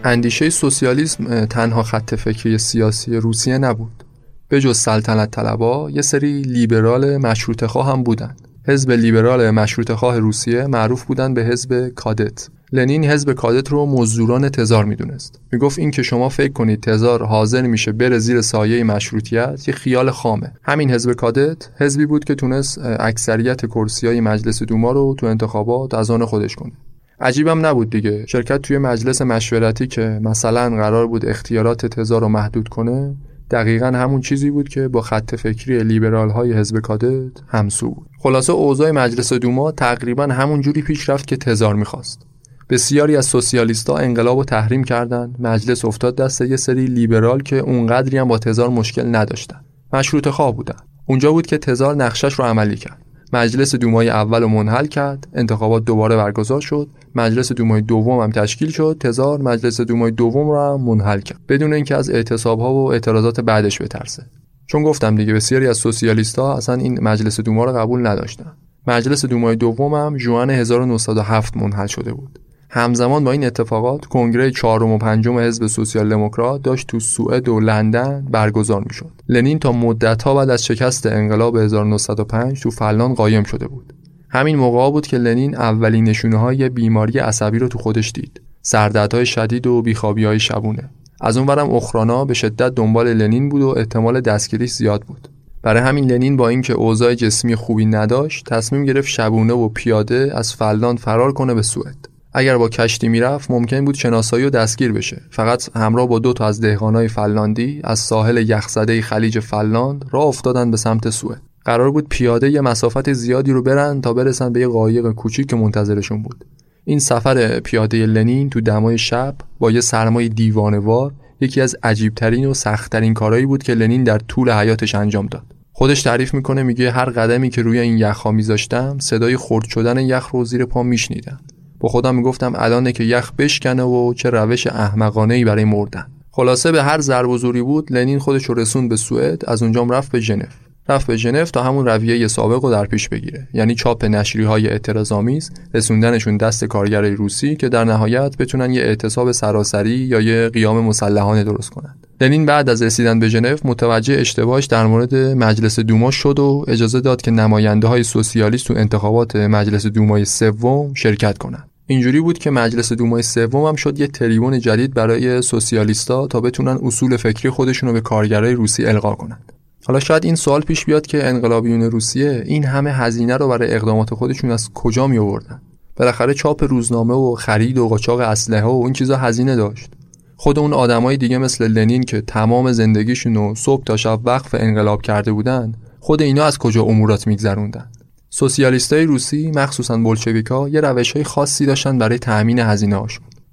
اندیشه سوسیالیسم تنها خط فکری سیاسی روسیه نبود. به جز سلطنت طلبا یه سری لیبرال مشروط خواه هم بودن. حزب لیبرال مشروط خواه روسیه معروف بودن به حزب کادت. لنین حزب کادت رو مزدوران تزار می‌دونست. می‌گفت این که شما فکر کنید تزار حاضر میشه بره زیر سایه مشروطیت یه خیال خامه. همین حزب کادت حزبی بود که تونست اکثریت کرسیای مجلس دوما رو تو انتخابات از آن خودش کنه. عجیبم نبود دیگه. شرکت توی مجلس مشورتی که مثلا قرار بود اختیارات تزار رو محدود کنه دقیقا همون چیزی بود که با خط فکری لیبرال های حزب کادت همسو بود. خلاصه اوضاع مجلس دوما تقریبا همون جوری پیش رفت که تزار می‌خواست. بسیاری از سوسیالیستا انقلاب و تحریم کردند. مجلس افتاد دست یه سری لیبرال که اونقدری هم با تزار مشکل نداشتن. مشروط خواه بودن. اونجا بود که تزار نقشش رو عملی کرد. مجلس دومای اول رو منحل کرد انتخابات دوباره برگزار شد مجلس دومای دوم هم تشکیل شد تزار مجلس دومای دوم رو هم منحل کرد. بدون اینکه از اعتصاب ها و اعتراضات بعدش بترسه. چون گفتم دیگه بسیاری از سوسیالیست ها اصلا این مجلس دوما رو قبول نداشتن. مجلس دومای دوم هم جوان 1907 منحل شده بود. همزمان با این اتفاقات کنگره چهارم و پنجم حزب سوسیال دموکرات داشت تو سوئد و لندن برگزار می‌شد. لنین تا مدتها بعد از شکست انقلاب 1905 تو فلان قایم شده بود. همین موقع بود که لنین اولین نشونه های بیماری عصبی رو تو خودش دید. سردردهای شدید و بیخوابی های شبونه. از اونورم اخرانا به شدت دنبال لنین بود و احتمال دستگیریش زیاد بود. برای همین لنین با اینکه اوضاع جسمی خوبی نداشت تصمیم گرفت شبونه و پیاده از فنلاند فرار کنه به سوئد اگر با کشتی می‌رفت ممکن بود شناسایی و دستگیر بشه. فقط همراه با دو تا از دهقانای فنلاندی از ساحل یخزده خلیج فنلاند راه افتادن به سمت سوئد. قرار بود پیاده یه مسافت زیادی رو برن تا برسن به یه قایق کوچیک که منتظرشون بود. این سفر پیاده لنین تو دمای شب با یه سرمای دیوانوار یکی از عجیبترین و سختترین کارهایی بود که لنین در طول حیاتش انجام داد. خودش تعریف می‌کنه میگه هر قدمی که روی این یخها میذاشتم صدای خرد شدن یخ رو زیر پا میشنیدم. با خودم می‌گفتم الانه که یخ بشکنه و چه روش احمقانه ای برای مردن. خلاصه به هر ضرب و زوری بود لنین خودش رو رسوند به سوئد از اونجام رفت به ژنو. رفت به ژنو تا همون رویه سابق رو در پیش بگیره. یعنی چاپ نشری های اعتراضآمیز رسوندنشون دست کارگرای روسی که در نهایت بتونن یه اعتصاب سراسری یا یه قیام مسلحانه درست کنن. لنین بعد از رسیدن به ژنو متوجه اشتباهش در مورد مجلس دوما شد و اجازه داد که نماینده های سوسیالیست تو انتخابات مجلس دومای سوم شرکت کنند. اینجوری بود که مجلس دومای سوم هم شد یه تریبون جدید برای سوسیالیستا تا بتونن اصول فکری خودشون رو به کارگرای روسی القا کنند. حالا شاید این سوال پیش بیاد که انقلابیون روسیه این همه هزینه رو برای اقدامات خودشون از کجا می آوردن بالاخره چاپ روزنامه و خرید و قاچاق اسلحه و این چیزا هزینه داشت خود اون آدمای دیگه مثل لنین که تمام زندگیشون رو صبح تا شب وقف انقلاب کرده بودن خود اینا از کجا امورات میگذروندن؟ سوسیالیستای روسی مخصوصا بولشویکا یه روشهای خاصی داشتن برای تأمین هزینه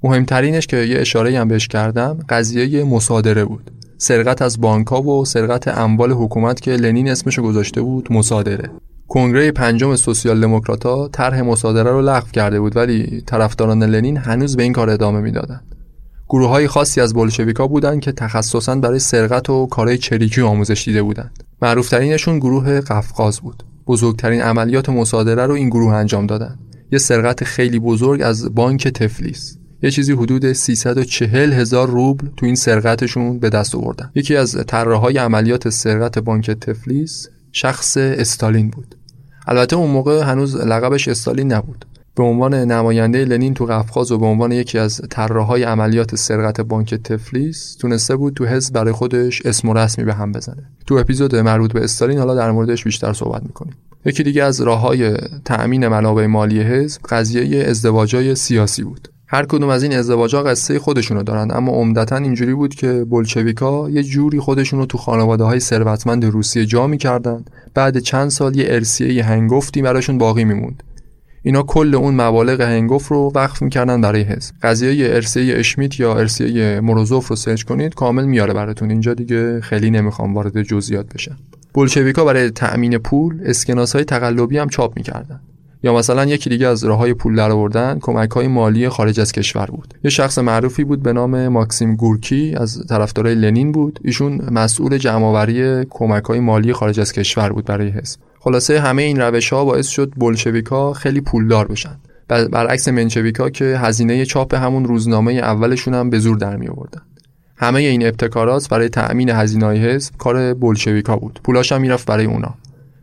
مهمترینش که یه اشاره هم بهش کردم قضیه مصادره بود. سرقت از بانکها و سرقت اموال حکومت که لنین اسمشو گذاشته بود مصادره. کنگره پنجم سوسیال دموکراتا طرح مصادره رو لغو کرده بود ولی طرفداران لنین هنوز به این کار ادامه می‌دادند گروه های خاصی از بولشویکا بودند که تخصصا برای سرقت و کارهای چریکی آموزش دیده بودند. معروفترینشون گروه قفقاز بود. بزرگترین عملیات مصادره رو این گروه انجام دادند. یه سرقت خیلی بزرگ از بانک تفلیس. یه چیزی حدود 340 هزار روبل تو این سرقتشون به دست آوردن. یکی از طراحهای عملیات سرقت بانک تفلیس شخص استالین بود. البته اون موقع هنوز لقبش استالین نبود. به عنوان نماینده لنین تو قفقاز و به عنوان یکی از طراحهای عملیات سرقت بانک تفلیس تونسته بود تو حزب برای خودش اسم و رسمی به هم بزنه. تو اپیزود مربوط به استالین حالا در موردش بیشتر صحبت می‌کنیم. یکی دیگه از راه های تأمین منابع مالی حزب قضیه ازدواجای سیاسی بود. هر کدوم از این ازدواجا قصه خودشونو دارن اما عمدتا اینجوری بود که بولشویکا یه جوری خودشونو تو خانواده های ثروتمند روسیه جا می‌کردن. بعد چند سال یه ارسیه یه هنگفتی براشون باقی میموند. اینا کل اون مبالغ هنگفت رو وقف می‌کردن برای حزب. قضیه ارسیه اشمیت یا ارسیه مروزوف رو سرچ کنید کامل میاره براتون. اینجا دیگه خیلی نمی‌خوام وارد جزئیات بشم. بولشویکا برای تأمین پول اسکناس های تقلبی هم چاپ می‌کردن. یا مثلا یکی دیگه از راه های پول درآوردن کمک های مالی خارج از کشور بود. یه شخص معروفی بود به نام ماکسیم گورکی از طرفدارای لنین بود. ایشون مسئول جمعآوری کمک های مالی خارج از کشور بود برای حزب. خلاصه همه این روش ها باعث شد بولشویکا خیلی پولدار بشن. برعکس منچویکا که هزینه چاپ همون روزنامه اولشون هم به زور در می آوردن. همه این ابتکارات برای تأمین هزینه های حزب کار بولشویکا بود. پولاش هم می‌رفت برای اونا.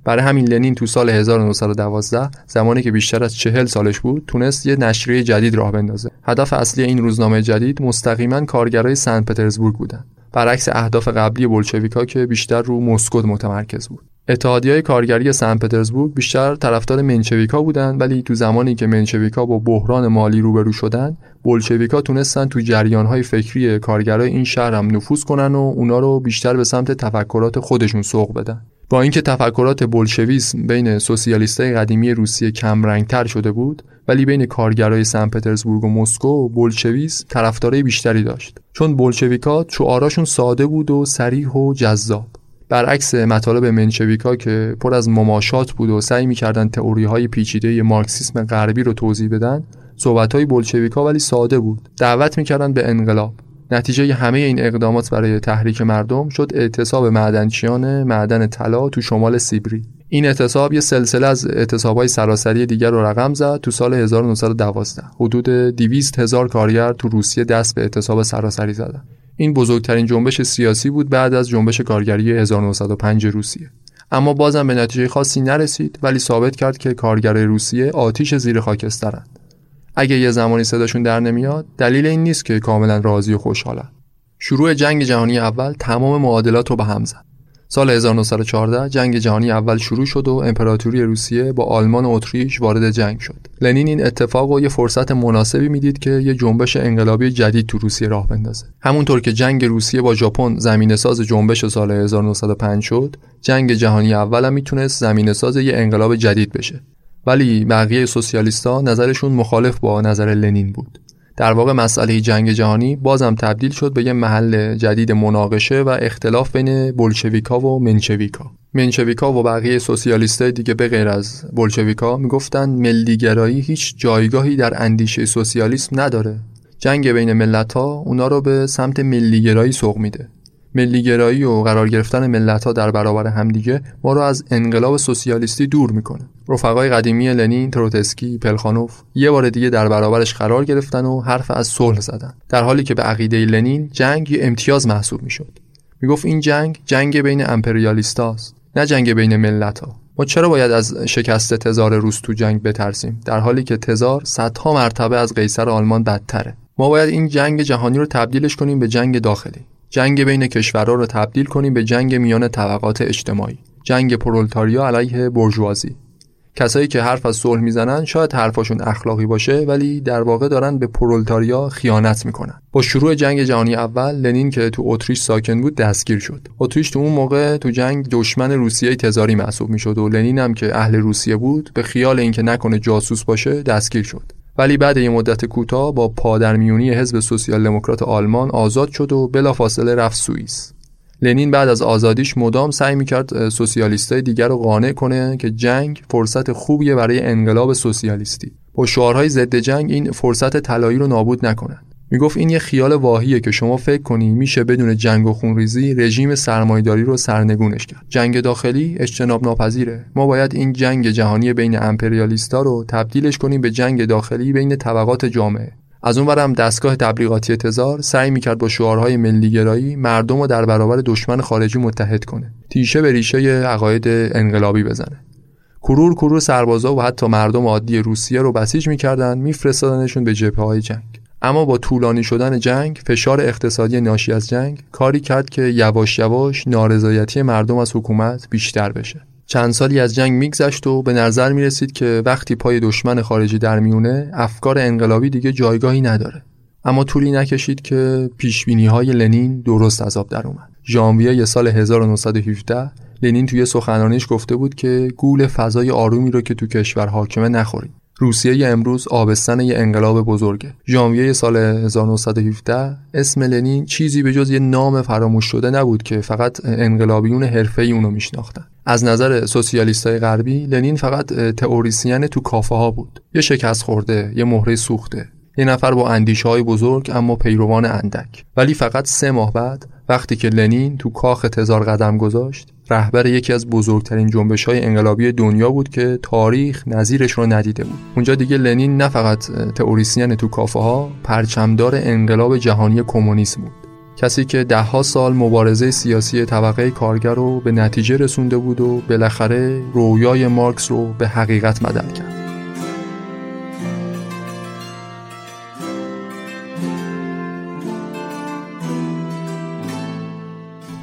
برای همین لنین تو سال 1912 زمانی که بیشتر از چهل سالش بود تونست یه نشریه جدید راه بندازه. هدف اصلی این روزنامه جدید مستقیما کارگرای سن پترزبورگ بودن. برعکس اهداف قبلی بولشویکا که بیشتر رو مسکو متمرکز بود. اتحادیه کارگری سن پترزبورگ بیشتر طرفدار منچویکا بودند ولی تو زمانی که منچویکا با بحران مالی روبرو شدن بولشویکا تونستن تو جریانهای فکری کارگرای این شهر هم نفوذ کنن و اونا رو بیشتر به سمت تفکرات خودشون سوق بدن. با اینکه تفکرات بولشویسم بین سوسیالیستای قدیمی روسیه کم رنگتر شده بود ولی بین کارگرای سن پترزبورگ و مسکو بولشویسم طرفدارای بیشتری داشت. چون بولشویکا شعاراشون ساده بود و صریح و جذاب. برعکس مطالب منشویکا که پر از مماشات بود و سعی می‌کردن تئوری های پیچیده مارکسیسم غربی رو توضیح بدن صحبت های بولشویکا ولی ساده بود. دعوت می‌کردن به انقلاب. نتیجه همه این اقدامات برای تحریک مردم شد اعتصاب معدنچیان معدن طلا تو شمال سیبری. این اعتصاب یه سلسله از اعتصابهای سراسری دیگر رو رقم زد تو سال 1912 حدود 200 هزار کارگر تو روسیه دست به اعتصاب سراسری زدن. این بزرگترین جنبش سیاسی بود بعد از جنبش کارگری 1905 روسیه. اما بازم به نتیجه خاصی نرسید ولی ثابت کرد که کارگرای روسیه آتیش زیر خاکسترند. اگه یه زمانی صداشون در نمیاد دلیل این نیست که کاملا راضی و خوشحالن. شروع جنگ جهانی اول تمام معادلات رو به هم زد. سال 1914 جنگ جهانی اول شروع شد و امپراتوری روسیه با آلمان و اتریش وارد جنگ شد. لنین این اتفاق و یه فرصت مناسبی می‌دید که یه جنبش انقلابی جدید تو روسیه راه بندازه. همونطور که جنگ روسیه با ژاپن زمینه ساز جنبش سال 1905 شد، جنگ جهانی اول هم می‌تونست زمینه ساز یه انقلاب جدید بشه. ولی بقیه سوسیالیستا نظرشون مخالف با نظر لنین بود. در واقع مسئله جنگ جهانی بازم تبدیل شد به یه محل جدید مناقشه و اختلاف بین بولشویکا و منچویکا منچویکا و بقیه سوسیالیستای دیگه به غیر از بولشویکا می‌گفتن ملیگرایی هیچ جایگاهی در اندیشه سوسیالیسم نداره. جنگ بین ملت ها اونا رو به سمت ملیگرایی سوق میده. ملیگرایی و قرار گرفتن ملت ها در برابر همدیگه ما رو از انقلاب سوسیالیستی دور می‌کنه. رفقای قدیمی لنین، تروتسکی، پلخانوف یه بار دیگه در برابرش قرار گرفتن و حرف از صلح زدن در حالی که به عقیده لنین جنگ یه امتیاز محسوب می‌شد. می‌گفت این جنگ جنگ بین امپریالیستاست نه جنگ بین ملت ها ما چرا باید از شکست تزار روس تو جنگ بترسیم؟ در حالی که تزار صدها مرتبه از قیصر آلمان بدتره. ما باید این جنگ جهانی رو تبدیلش کنیم به جنگ داخلی. جنگ بین کشورها رو تبدیل کنیم به جنگ میان طبقات اجتماعی. جنگ پرولتاریا علیه برجوازی. کسایی که حرف از صلح می‌زنن شاید حرفاشون اخلاقی باشه ولی در واقع دارن به پرولتاریا خیانت می‌کنن. با شروع جنگ جهانی اول لنین که تو اتریش ساکن بود دستگیر شد. اتریش تو اون موقع تو جنگ دشمن روسیه تزاری محسوب می‌شد و لنین هم که اهل روسیه بود به خیال اینکه نکنه جاسوس باشه دستگیر شد. ولی بعد یه مدت کوتاه با پادرمیونی حزب سوسیال دموکرات آلمان آزاد شد و بلافاصله رفت سوئیس. لنین بعد از آزادیش مدام سعی می‌کرد سوسیالیستای دیگر رو قانع کنه که جنگ فرصت خوبیه برای انقلاب سوسیالیستی. با شعارهای ضد جنگ این فرصت طلایی رو نابود نکنند می‌گفت این یه خیال واهیه که شما فکر کنی میشه بدون جنگ و خونریزی رژیم سرمایداری رو سرنگونش کرد. جنگ داخلی اجتناب ناپذیره. ما باید این جنگ جهانی بین امپریالیستا رو تبدیلش کنیم به جنگ داخلی بین طبقات جامعه. از اونورم دستگاه تبلیغاتی تزار سعی می‌کرد با شعارهای ملیگرایی مردم رو در برابر دشمن خارجی متحد کنه. تیشه به ریشه عقاید انقلابی بزنه. کرور کرور سربازا و حتی مردم عادی روسیه رو بسیج می‌کردن میفرستادنشون به جبهه های جنگ. اما با طولانی شدن جنگ فشار اقتصادی ناشی از جنگ کاری کرد که یواش یواش نارضایتی مردم از حکومت بیشتر بشه. چند سالی از جنگ میگذشت و به نظر می رسید که وقتی پای دشمن خارجی در میونه افکار انقلابی دیگه جایگاهی نداره. اما طولی نکشید که پیش های لنین درست از آب در اومد. ژانویه سال 1917 لنین توی سخنرانیش گفته بود که گول فضای آرومی رو که تو کشور حاکمه نخورید. روسیه امروز آبستن یه انقلاب بزرگه. ژانویه سال 1917 اسم لنین چیزی به جز یه نام فراموش شده نبود که فقط انقلابیون حرفه‌ای اونو میشناختن. از نظر سوسیالیستای غربی لنین فقط تئوریسین تو کافه ها بود. یه شکست خورده یه مهره سوخته. یه نفر با اندیشه های بزرگ اما پیروان اندک. ولی فقط سه ماه بعد وقتی که لنین تو کاخ تزار قدم گذاشت رهبر یکی از بزرگترین جنبش های انقلابی دنیا بود که تاریخ نظیرش رو ندیده بود. اونجا دیگه لنین نه فقط تئوریسین تو کافه ها پرچمدار انقلاب جهانی کمونیسم بود. کسی که دهها سال مبارزه سیاسی طبقه کارگر رو به نتیجه رسونده بود و بالاخره رویای مارکس رو به حقیقت بدل کرد.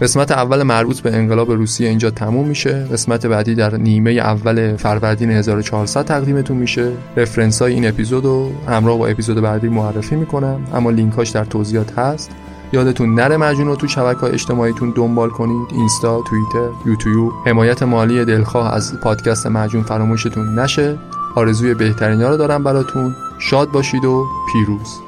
قسمت اول مربوط به انقلاب روسیه اینجا تموم میشه. قسمت بعدی در نیمه اول فروردین 1400 تقدیمتون میشه. رفرنس های این اپیزود رو همراه با اپیزود بعدی معرفی می‌کنم اما لینکاش در توضیحات هست. یادتون نره مجون رو تو شبکه های اجتماعیتون دنبال کنید. اینستا توییتر یوتیوب. حمایت مالی دلخواه از پادکست مجون فراموشتون نشه. آرزوی بهترین ها رو دارم براتون. شاد باشید و پیروز.